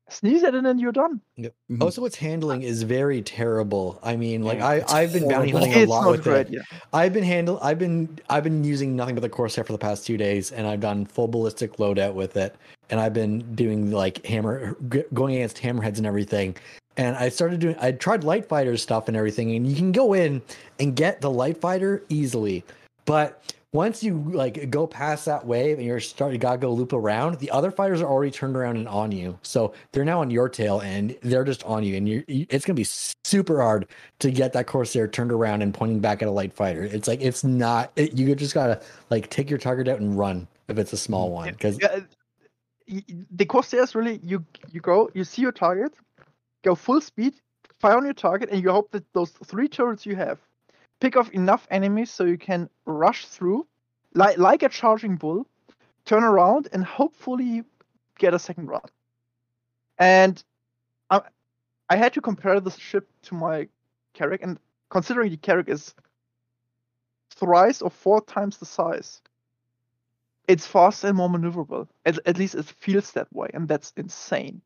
sneeze at it and then you're done. Mhm. Also, its handling is very terrible. I mean, like Yeah, I I've been bounty horrible. hunting a it's lot not with great. it. Yeah. I've been handle. I've been I've been using nothing but the Corsair for the past two days, and I've done full ballistic loadout with it, and I've been doing like hammer g- going against hammerheads and everything. And I started doing. I tried light fighter stuff and everything, and you can go in and get the light fighter easily, but once you like go past that wave and you're starting you gotta go loop around, the other fighters are already turned around and on you. So they're now on your tail and they're just on you, and you're you, it's gonna be super hard to get that Corsair turned around and pointing back at a light fighter. It's like it's not. It, you just gotta like take your target out and run if it's a small one because Yeah, uh, y- the Corsairs really you you go you see your target, go full speed, fire on your target, and you hope that those three turrets you have pick off enough enemies so you can rush through, like like a charging bull, turn around and hopefully get a second run. And I I had to compare this ship to my Carrack, and considering the Carrack is thrice or four times the size it's faster and more maneuverable. At, at least it feels that way, and that's insane.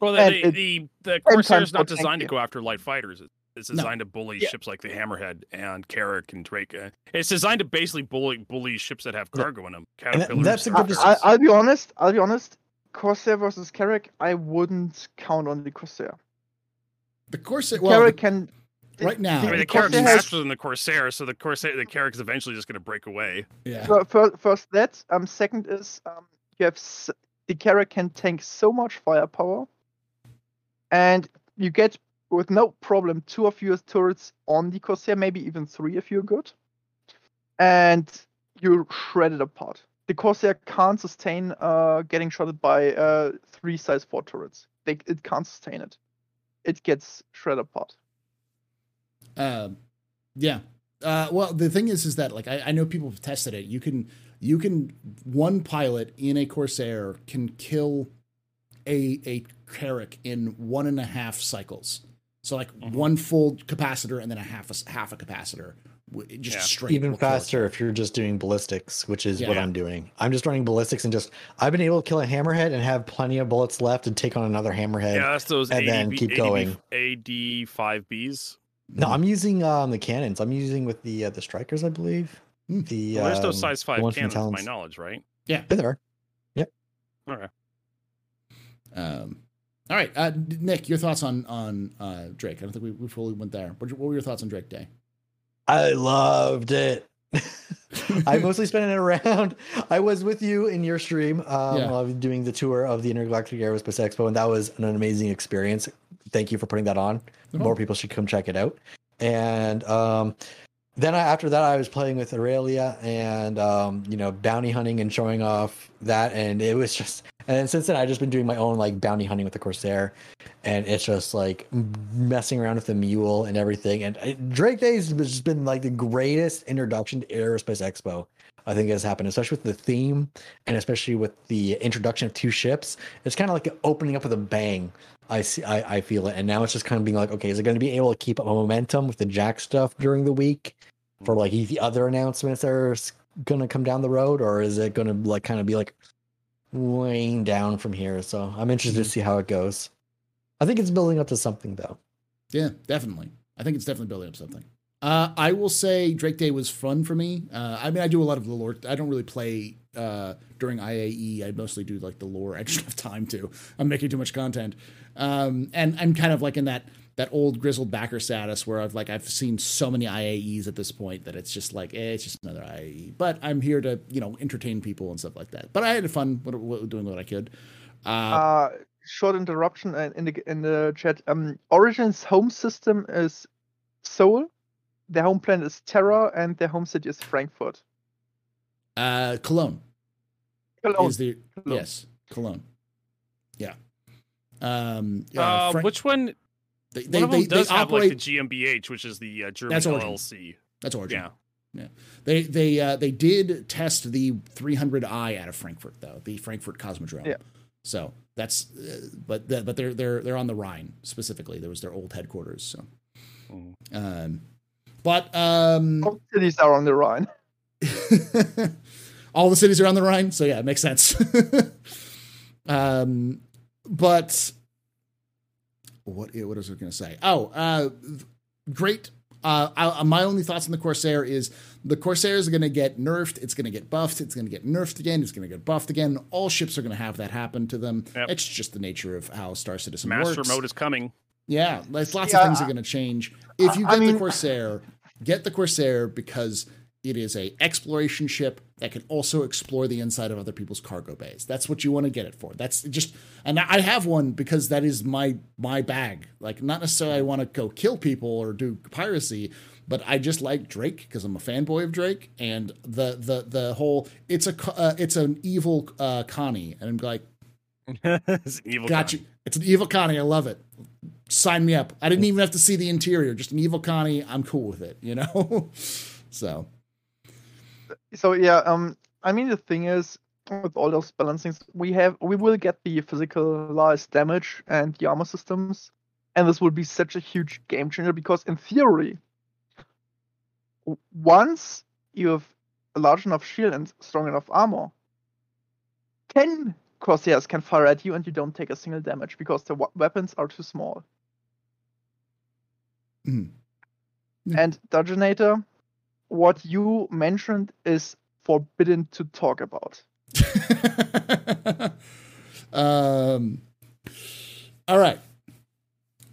Well, the And the, it- the, the Corsair is not designed to go after light fighters. It- It's No. designed to bully Yeah. ships like the Hammerhead and Carrack and Drake. Uh, It's designed to basically bully bully ships that have Yeah. cargo in them. Caterpillars. that's a I, good Harpies. I, I'll be honest. I'll be honest. Corsair versus Carrack, I wouldn't count on the Corsair. The Corsair, well, Carrack the- can. right now, I mean, the the Carrack's Corsair has- faster than the Corsair, so the Corsair, the Carrack is eventually just going to break away. yeah, fir- fir- First, that. Um. Second is um. You have s- the Carrack can tank so much firepower, and you get with no problem two of your turrets on the Corsair, maybe even three if you're good, and you shred it apart. The Corsair can't sustain uh, getting shotted by uh, three size four turrets. They, it can't sustain it. It gets shredded apart. Um, yeah. Uh, well, the thing is, is that like I, I know people have tested it. You can you can one pilot in a Corsair can kill a a Carrack in one and a half cycles. So like Mhm. one full capacitor and then a half a half a capacitor, just Yeah. straight. even will faster if you're just doing ballistics, which is what Yeah. I'm doing. I'm just running ballistics and just I've been able to kill a hammerhead and have plenty of bullets left and take on another hammerhead. Yeah, that's those and then ADB, keep going. AD five Bs. No, I'm using um the cannons. I'm using with the uh, the strikers, I believe. Hmm. The Well, there's um, those size the five ones from cannons, to my knowledge, right? Yeah. Yeah, there are. Okay. Um, all right, uh, Nick, your thoughts on on uh, Drake? I don't think we, we fully went there. What, what were your thoughts on Drake Day? I loved it. I mostly spent it around. I was with you in your stream um, Yeah. while I was doing the tour of the Intergalactic Aerospace Expo, and that was an amazing experience. Thank you for putting that on. More people should come check it out. And um, then I, after that, I was playing with Aurelia and um, you know bounty hunting and showing off that, and it was just. And since then, I've just been doing my own like bounty hunting with the Corsair, and it's just like messing around with the mule and everything. And it, Drake Days has just been like the greatest introduction to Aerospace Expo I think has happened, especially with the theme and especially with the introduction of two ships. It's kind of like opening up with a bang. I see, I, I feel it, and now it's just kind of being like, okay, is it going to be able to keep up a momentum with the Jack stuff during the week for like the other announcements that are going to come down the road, or is it going to like kind of be like weighing down from here? So I'm interested to mm-hmm. see how it goes. I think it's building up to something though. Yeah, definitely. I think it's definitely building up something. Uh, I will say Drake Day was fun for me. Uh, I mean, I do a lot of the lore. I don't really play uh, during IAE. I mostly do like the lore. I just have time to. I'm making too much content, um, and I'm kind of like in that that old grizzled backer status where I've like I've seen so many IAEs at this point that it's just like eh, it's just another IAE. But I'm here to you know entertain people and stuff like that. But I had fun doing what I could. Uh, Uh, short interruption uh, in the in the chat. Um, Origin's home system is Sol, their home planet is Terra and their home city is Frankfurt. Uh, Cologne Cologne. is the Cologne. yes, Cologne. Yeah. Um, yeah, Uh, Frank- which one? they, One they, of they, them does they have operate. like the GmbH, which is the uh, German That's Origin. LLC. that's origin. Yeah. Yeah. They they uh, they did test the 300i out of Frankfurt though, the Frankfurt Cosmodrome. Yeah. So that's uh, but the, but they're they're they're on the Rhine specifically. There was their old headquarters. So, Mm. um, but um, Both cities are on the Rhine. all the cities are on the Rhine. So yeah, it makes sense. um, but what what was I going to say? Oh, uh, great. Uh, I, my only thoughts on the Corsair is the Corsair is going to get nerfed. It's going to get buffed. It's going to get nerfed again. It's going to get buffed again. All ships are going to have that happen to them. Yep. It's just the nature of how Star Citizen Master works. mode is coming. Yeah, there's lots Yeah, of things are going to change. If you I get the Corsair, get the Corsair because it is a exploration ship that can also explore the inside of other people's cargo bays. That's what you want to get it for. That's just, and I have one because that is my my bag. Like, not necessarily I want to go kill people or do piracy, but I just like Drake because I'm a fanboy of Drake and the the the whole it's a uh, it's an evil uh, Connie, and I'm like, it's evil. Got con. you. It's an evil Connie. I love it. Sign me up. I didn't even have to see the interior. Just an evil Connie. I'm cool with it. You know. so So yeah, um, I mean the thing is, with all those balancings, we have we will get the physicalized damage and the armor systems, and this will be such a huge game changer because in theory, once you have a large enough shield and strong enough armor, ten Corsairs can fire at you and you don't take a single damage because the weapons are too small. Mhm. Yeah. And Dungeonator, what you mentioned is forbidden to talk about. um. All right.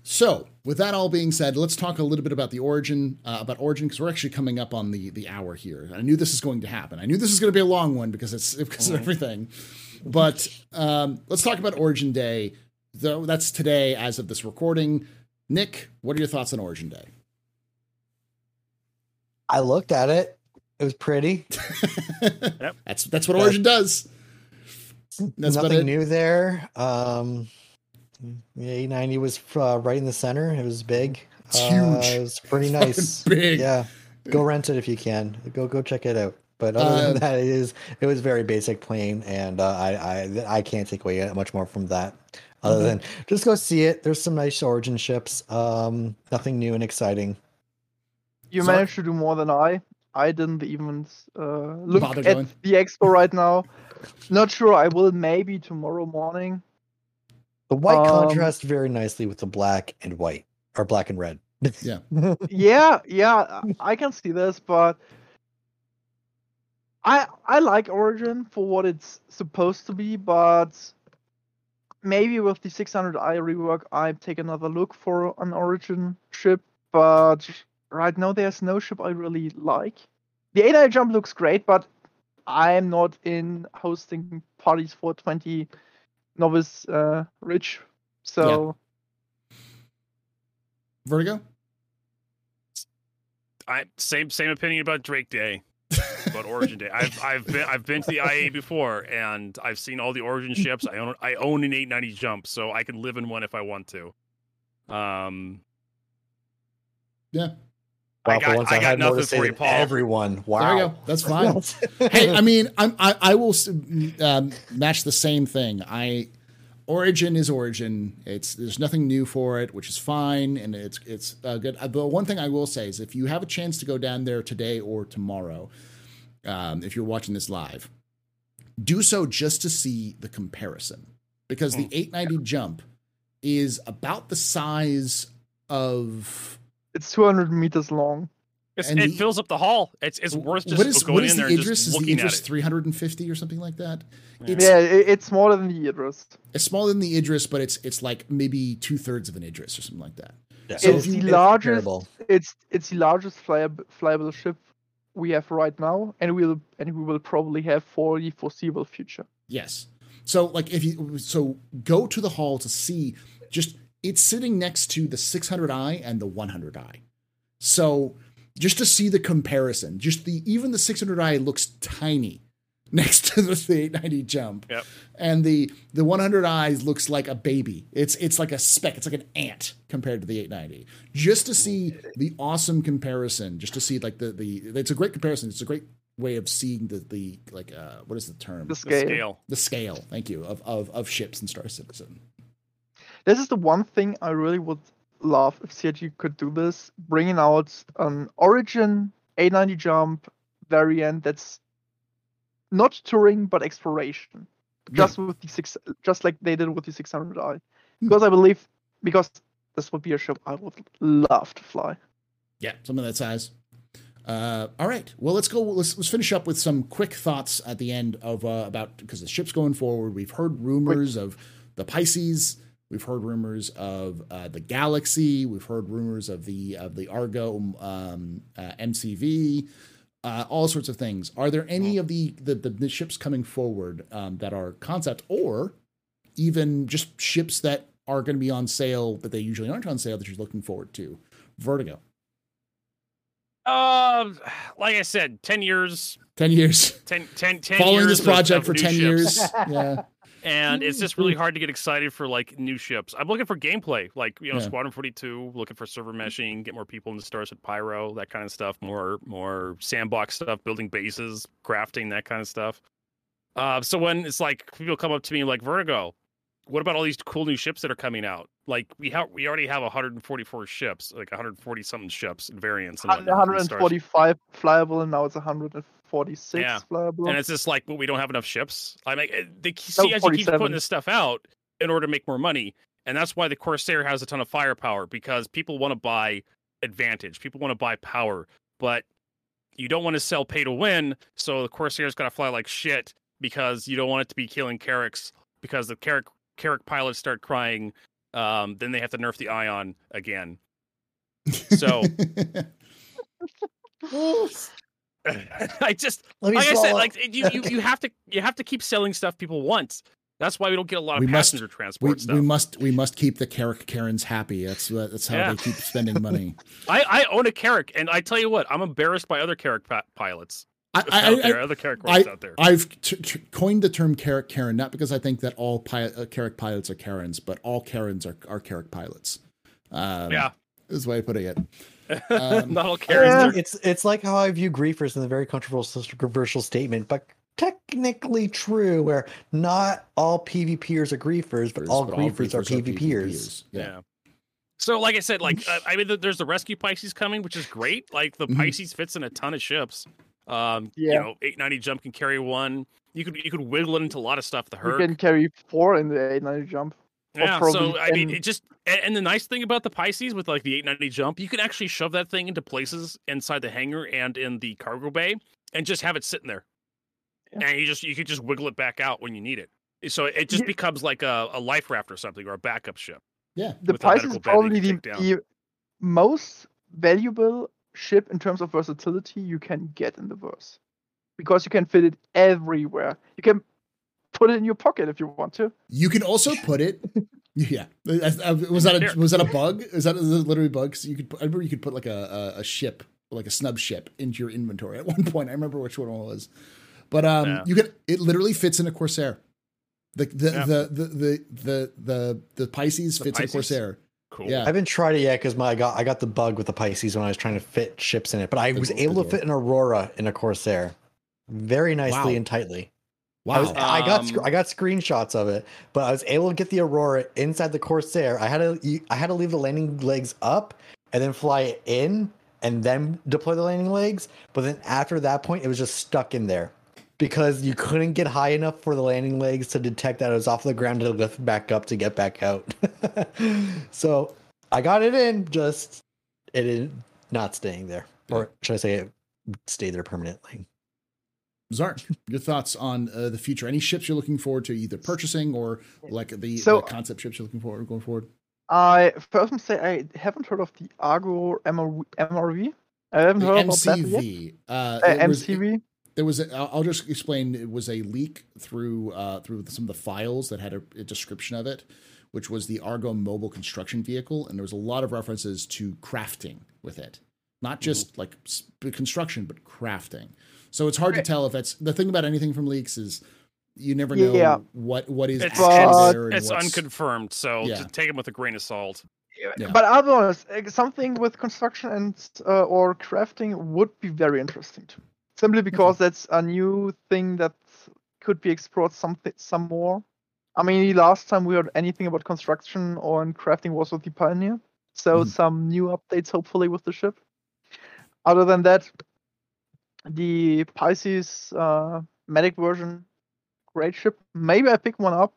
So, with that all being said, let's talk a little bit about the origin, uh, about origin, because we're actually coming up on the the hour here. I knew this is going to happen. I knew this was going to be a long one because it's because of everything. But um, let's talk about Origin Day. Though that's today, as of this recording. Nick, what are your thoughts on Origin Day? I looked at it. It was pretty. That's that's what Origin does. That's about Nothing new there. Um, yeah, 890 was uh, right in the center. It was big. It's Uh, huge. it was pretty Fucking nice. big. Yeah, go rent it if you can. Go go check it out. But other Uh, than that, it is it was very basic, plain, and uh, I I I can't take away much more from that. Other Okay. than just go see it. There's some nice origin ships. Um, nothing new and exciting. You Sorry? managed to do more than I. I didn't even uh, look Bother at going? the expo right now. Not sure. I will maybe tomorrow morning. The white Um, contrasts very nicely with the black and white, or black and red. Yeah. yeah, yeah, I can see this, but I I like Origin for what it's supposed to be, but maybe with the 600i rework, I take another look for an Origin ship. But right now, there's no ship I really like. The 8 jump looks great, but I'm not in hosting parties for 20 novice uh, rich, so. Vertigo. I same same opinion about Drake Day, about Origin Day. I've I've been I've been to the IA before, and I've seen all the Origin ships. I own I own an 890 jump, so I can live in one if I want to. Um, Yeah. I got- once I got had more to nothing for you, Paul. Everyone, wow. There you go. That's fine. hey, I mean, I'm, I I will um, match the same thing. I Origin is Origin. It's there's nothing new for it, which is fine, and it's it's uh, good. Uh, But one thing I will say is, if you have a chance to go down there today or tomorrow, um, if you're watching this live, do so just to see the comparison, because the 890 jump is about the size of It's 200 meters long. It's, And it the- fills up the hall. It's it's worth just what is going what is in the there and Idris? Is the looking Idris 350 or something like that? Yeah. It's, Yeah, it's smaller than the Idris. it's smaller than the Idris, but it's it's like maybe two thirds of an Idris or something like that. Yeah. So it's you- the largest. comparable. It's it's the largest flyab- flyable ship we have right now, and we'll and we will probably have for the foreseeable future. Yes. So like if you so go to the hall to see just it's sitting next to the 600i and the 100i. So just to see the comparison. Just the even the 600i looks tiny next to the, the 890 jump. Yep. And the the 100i looks like a baby. It's it's like a speck. It's like an ant compared to the 890. Just to see the awesome comparison, just to see like the the it's a great comparison. It's a great way of seeing the the like uh what is the term? The The scale. scale. The scale. Thank you of of of ships in Star Citizen. This is the one thing I really would love if CIG could do this, bringing out an Origin 890 jump variant that's not touring but exploration, just with the six, just like they did with the 600i. Because I believe, because this would be a ship I would love to fly. Yeah, something that size. Uh, all right. Well, let's go. Let's, let's finish up with some quick thoughts at the end of uh, about because the ship's going forward. We've heard rumors of the Pisces. We've heard rumors of uh, the Galaxy. We've heard rumors of the of the Argo um, uh, MCV. Uh, all sorts of things. Are there any of the the, the, ships coming forward um, that are concept or even just ships that are going to be on sale that they usually aren't on sale that you're looking forward to? Vertigo. Um, like I said, ten years, 10 years 10, 10, 10 following years this project for 10 ships. years yeah and it's just really hard to get excited for like new ships. I'm looking for gameplay, like you know, Yeah. Squadron 42, looking for server meshing, get more people into Stars at Pyro, that kind of stuff. More more sandbox stuff, building bases, crafting, that kind of stuff. Uh, so when it's like people come up to me like Vertigo, what about all these cool new ships that are coming out? Like we have, we already have 144 ships, like 140 something ships and variants. And whatnot in Star- 145 flyable, and now it's 146 Yeah. flyable. And it's just like, well, we don't have enough ships. I mean, eh, they No, CIG keeps 47. putting this stuff out in order to make more money, and that's why the Corsair has a ton of firepower because people want to buy advantage, people want to buy power, but you don't want to sell pay to win. So the Corsair's got to fly like shit because you don't want it to be killing Carracks because the Carrack Carrack pilots start crying. Um, then they have to nerf the Ion again. So I just Let me like I said, swallow. like you, you you have to you have to keep selling stuff people want. That's why we don't get a lot of We must- passenger we, transport we stuff. must we must keep the Carrack Karens happy that's that's how Yeah. they keep spending money I, I own a Carrack, and I tell you what, I'm embarrassed by other Carrack pa- pilots I, out I, there, I, other Carrack I, roles out there. I've t- t- coined the term Carrack Karen not because I think that all pi- uh, Carrack pilots are Karens, but all Karens are, are Carrack pilots. Um, yeah, is the way of putting it. Um, not all Karens. are- it's it's like how I view griefers in the very controversial controversial statement, but technically true, where not all PvPers are griefers, but all but griefers are griefers PvPers. Yeah. Yeah. So, like I said, like uh, I mean, th- there's the rescue Pisces coming, which is great. Like the Mhm. Pisces fits in a ton of ships. Um, you Yeah. know, 890 jump can carry one. You could you could wiggle it into a lot of stuff. The you Herc. can carry four in the 890 jump. Or Yeah, so I mean, it just and, and the nice thing about the Pisces with like the 890 jump, you can actually shove that thing into places inside the hangar and in the cargo bay, and just have it sitting there, Yeah. and you just you could just wiggle it back out when you need it. Eh, so it just Yeah. becomes like a, a life raft or something or a backup ship. Yeah. The Pisces is probably the, can take down. the most valuable ship in terms of versatility you can get in the verse. Because you can fit it everywhere. You can put it in your pocket if you want to. You can also put it. Yeah, was that Here. a was that a bug? Is that, is that literally a bug? So you could. put- I remember you could put like a, a a ship, like a snub ship, into your inventory at one point. I remember which one it was, but um, Yeah. you can. It literally fits in a Corsair. The the Yeah. the, the the the the the Pisces The fits in a Corsair. Cool. Yeah. I haven't tried it yet because my I got I got the bug with the Pisces when I was trying to fit ships in it, but I The was Gor- able the to fit an Aurora in a Corsair, very nicely Wow. and tightly. Wow. I, was, I got Um, I got screenshots of it, but I was able to get the Aurora inside the Corsair. I had to I had to leave the landing legs up and then fly it in and then deploy the landing legs. But then after that point, it was just stuck in there because you couldn't get high enough for the landing legs to detect that it was off the ground to lift back up to get back out. so I got it in, just it is not staying there, or should I say it stayed there permanently. Zark, your thoughts on uh, the future? Any ships you're looking forward to either purchasing or like the, So- the concept ships you're looking forward going forward? I first must say I haven't heard of the Argo MRV. MRV. I haven't The heard about that yet. MCV. Uh, Uh, it was- MCV. there was a, I'll just explain it was a leak through uh, through some of the files that had a, a description of it which was the Argo mobile construction vehicle and there was a lot of references to crafting with it not just like construction, but crafting. So it's hard to tell if that's the thing about anything from leaks is you never know Yeah. what what is It's, actually But- there and it's unconfirmed, so Yeah. just take it with a grain of salt. Yeah. But I'll be honest, uh, something with construction and uh, or crafting would be very interesting to me. Simply because that's a new thing that could be explored something some more. I mean, last time we heard anything about construction or in crafting was with the Pioneer. So Mhm. some new updates hopefully with the ship. Other than that, the Pisces uh, medic version, great ship. Maybe I pick one up.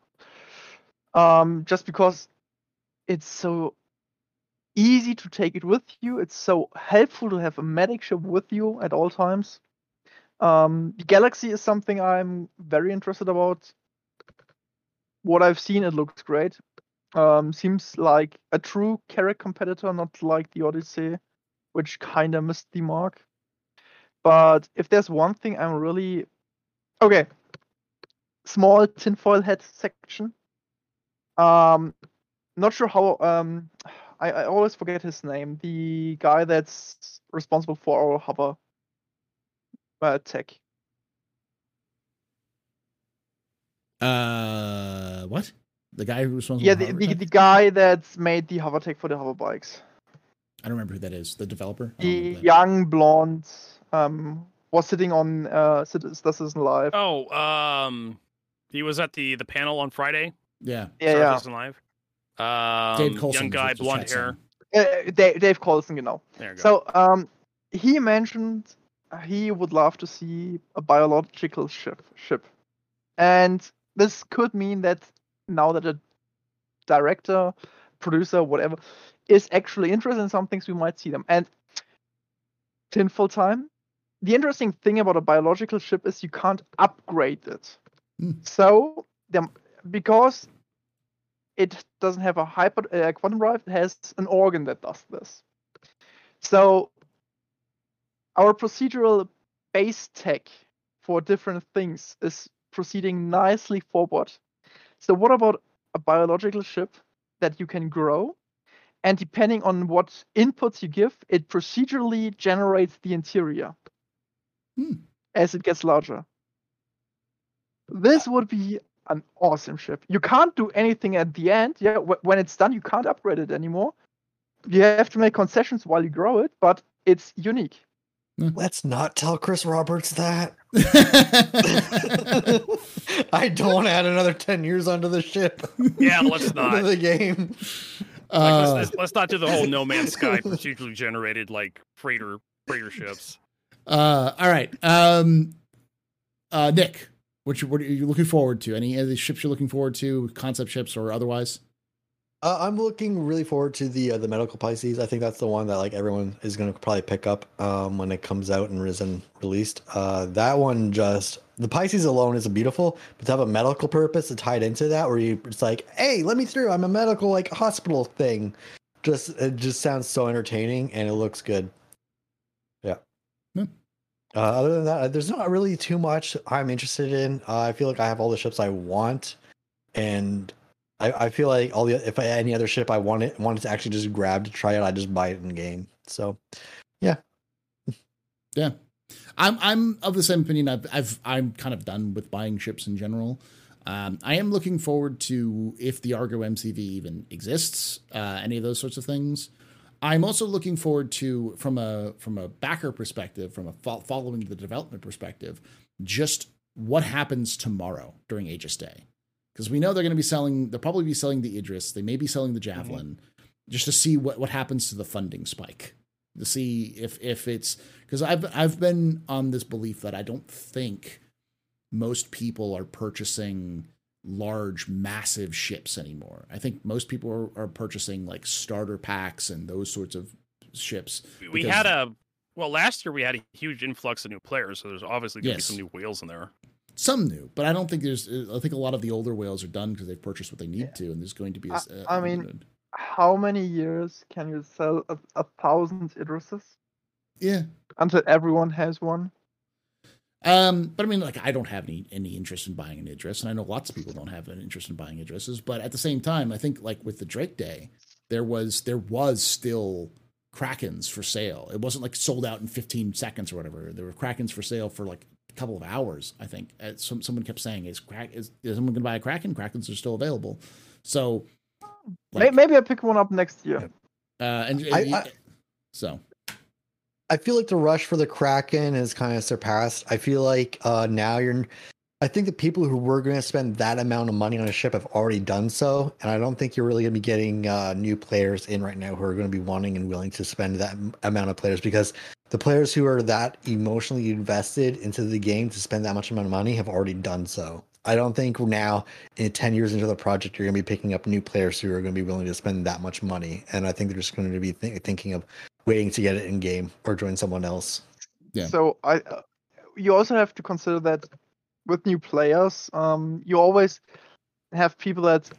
Um, just because it's so easy to take it with you. It's so helpful to have a medic ship with you at all times. Um, the Galaxy is something I'm very interested about. What I've seen, it looks great. Um, seems like a true Carrack competitor, not like the Odyssey, which kind of missed the mark. But if there's one thing I'm really okay, small tinfoil hat section. Um, not sure how. Um, I, I always forget his name. The guy that's responsible for our hover uh, tech. Uh, what? The guy who was responsible Yeah, the, the, the guy that's made the hover tech for the hover bikes. I don't remember who that is. The developer. The young blonde um was sitting on uh Citizen This Isn't Live. Oh, um, he was at the the panel on Friday. Yeah. yeah, Star yeah. Citizen Live. Um, Dave Coulson young guy, with blonde hair. Uh, Dave, Dave Collison, you know. There you go. So um, he mentioned he would love to see a biological ship ship, and this could mean that now that a director, producer, whatever, is actually interested in some things, we might see them. And tinfoil time. The interesting thing about a biological ship is you can't upgrade it. Hmm. So them because it doesn't have a hyper uh, quantum drive, it has an organ that does this. So our procedural base tech for different things is proceeding nicely forward. So what about a biological ship that you can grow? And depending on what inputs you give, it procedurally generates the interior Hmm. as it gets larger. This would be an awesome ship. You can't do anything at the end. Yeah, wh- when it's done, you can't upgrade it anymore. You have to make concessions while you grow it, but it's unique. Let's not tell Chris Roberts that. I don't want to add another 10 years onto the ship. Yeah, let's not. the game. Like, Uh, let's, let's, let's not do the whole No Man's Sky procedurally generated like freighter freighter ships. Uh, all right. Um, uh, Nick, what you, what are you looking forward to? Any of the ships you're looking forward to, concept ships or otherwise? Uh, I'm looking really forward to the uh, the medical Pisces. I think that's the one that like everyone is going to probably pick up um, when it comes out and is and released. Uh, that one just the Pisces alone is beautiful, but to have a medical purpose to tie it into that, where you it's like, hey, let me through. I'm a medical like hospital thing. Just it just sounds so entertaining and it looks good. Uh, other than that, there's not really too much I'm interested in. Uh, I feel like I have all the ships I want, and I, I feel like all the if I any other ship I wanted wanted to actually just grab to try it, I just buy it in game. So yeah, Yeah. I'm I'm of the same opinion. I've, I've I'm kind of done with buying ships in general. Um, I am looking forward to if the Argo MCV even exists, uh, any of those sorts of things. I'm also looking forward to from a from a backer perspective, from a fo- following the development perspective, just what happens tomorrow during Aegis Day, because we know they're going to be selling. They'll probably be selling the Idris. They may be selling the mm-hmm. Javelin, just to see what what happens to the funding spike to see if if it's because I've I've been on this belief that I don't think most people are purchasing large massive ships anymore. I think most people are, are purchasing like starter packs and those sorts of ships. We- We had a well last year. We had a huge influx of new players, so there's obviously going to Yes. be some new whales in there. Some new, but I don't think there's. Uh, I think a lot of the older whales are done because they've purchased what they need to, and there's going to be. a I- s- a- I a mean- limited- How many years can you sell a, a thousand Idrises yeah. until everyone has one? Um, but I mean, like, I don't have any any interest in buying an Idris, and I know lots of people don't have an interest in buying Idrises. But at the same time, I think like with the Drake Day, there was there was still krakens for sale. It wasn't like sold out in 15 seconds or whatever. There were krakens for sale for like a couple of hours. I think uh, some someone kept saying, "Is crack is, is someone going to buy a kraken? Krakens are still available." So May- maybe I pick one up next year. uh, and I- and- I- so I feel like the rush for the Kraken is kind of surpassed. I feel like uh, now you're. I think the people who were going to spend that amount of money on a ship have already done so, and I don't think you're really going to be getting uh, new players in right now who are going to be wanting and willing to spend that amount of players because the players who are that emotionally invested into the game to spend that much amount of money have already done so. I don't think now, in 10 years into the project, you're going to be picking up new players who are going to be willing to spend that much money. And I think they're just going to be th- thinking of waiting to get it in game or join someone else. Yeah. So I, uh, you also have to consider that with new players, um, you always have people that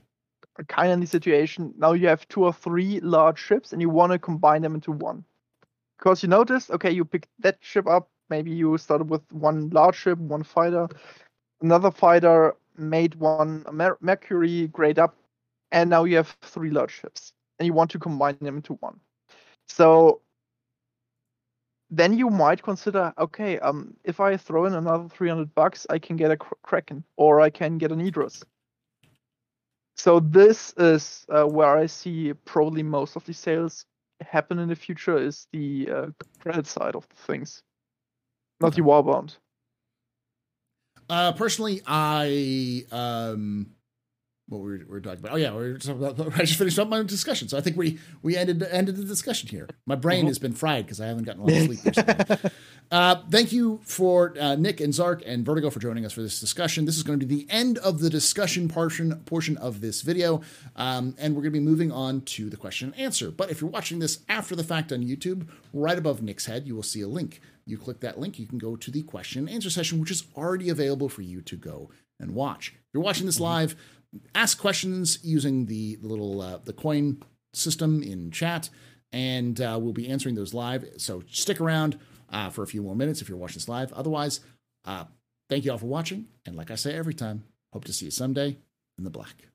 are kind of in the situation. Now you have two or three large ships, and you want to combine them into one. Because you noticed, okay, you picked that ship up. Maybe you started with one large ship, one fighter. Another fighter made one Mer- Mercury grade up, and now you have three large ships, and you want to combine them into one. So then you might consider, okay, um, if I throw in another 300 bucks, I can get a Kraken or I can get an Idris. So this is uh, where I see probably most of the sales happen in the future is the uh, credit side of things, not the warbound. Uh, personally, I um, what we were, we were talking about? Oh yeah, we were talking about. I just finished up my discussion, so I think we we ended ended the discussion here. My brain has been fried because I haven't gotten a lot of sleep uh, thank you for uh, Nick and Zark and Vertigo for joining us for this discussion. This is going to be the end of the discussion portion portion of this video, um, and we're going to be moving on to the question and answer. But if you're watching this after the fact on YouTube, right above Nick's head, you will see a link. You click that link, you can go to the question and answer session, which is already available for you to go and watch. If you're watching this live, ask questions using the, little uh, the coin system in chat, and uh, we'll be answering those live. So stick around uh, for a few more minutes if you're watching this live. Otherwise, uh, thank you all for watching, and like I say every time, hope to see you someday in the black.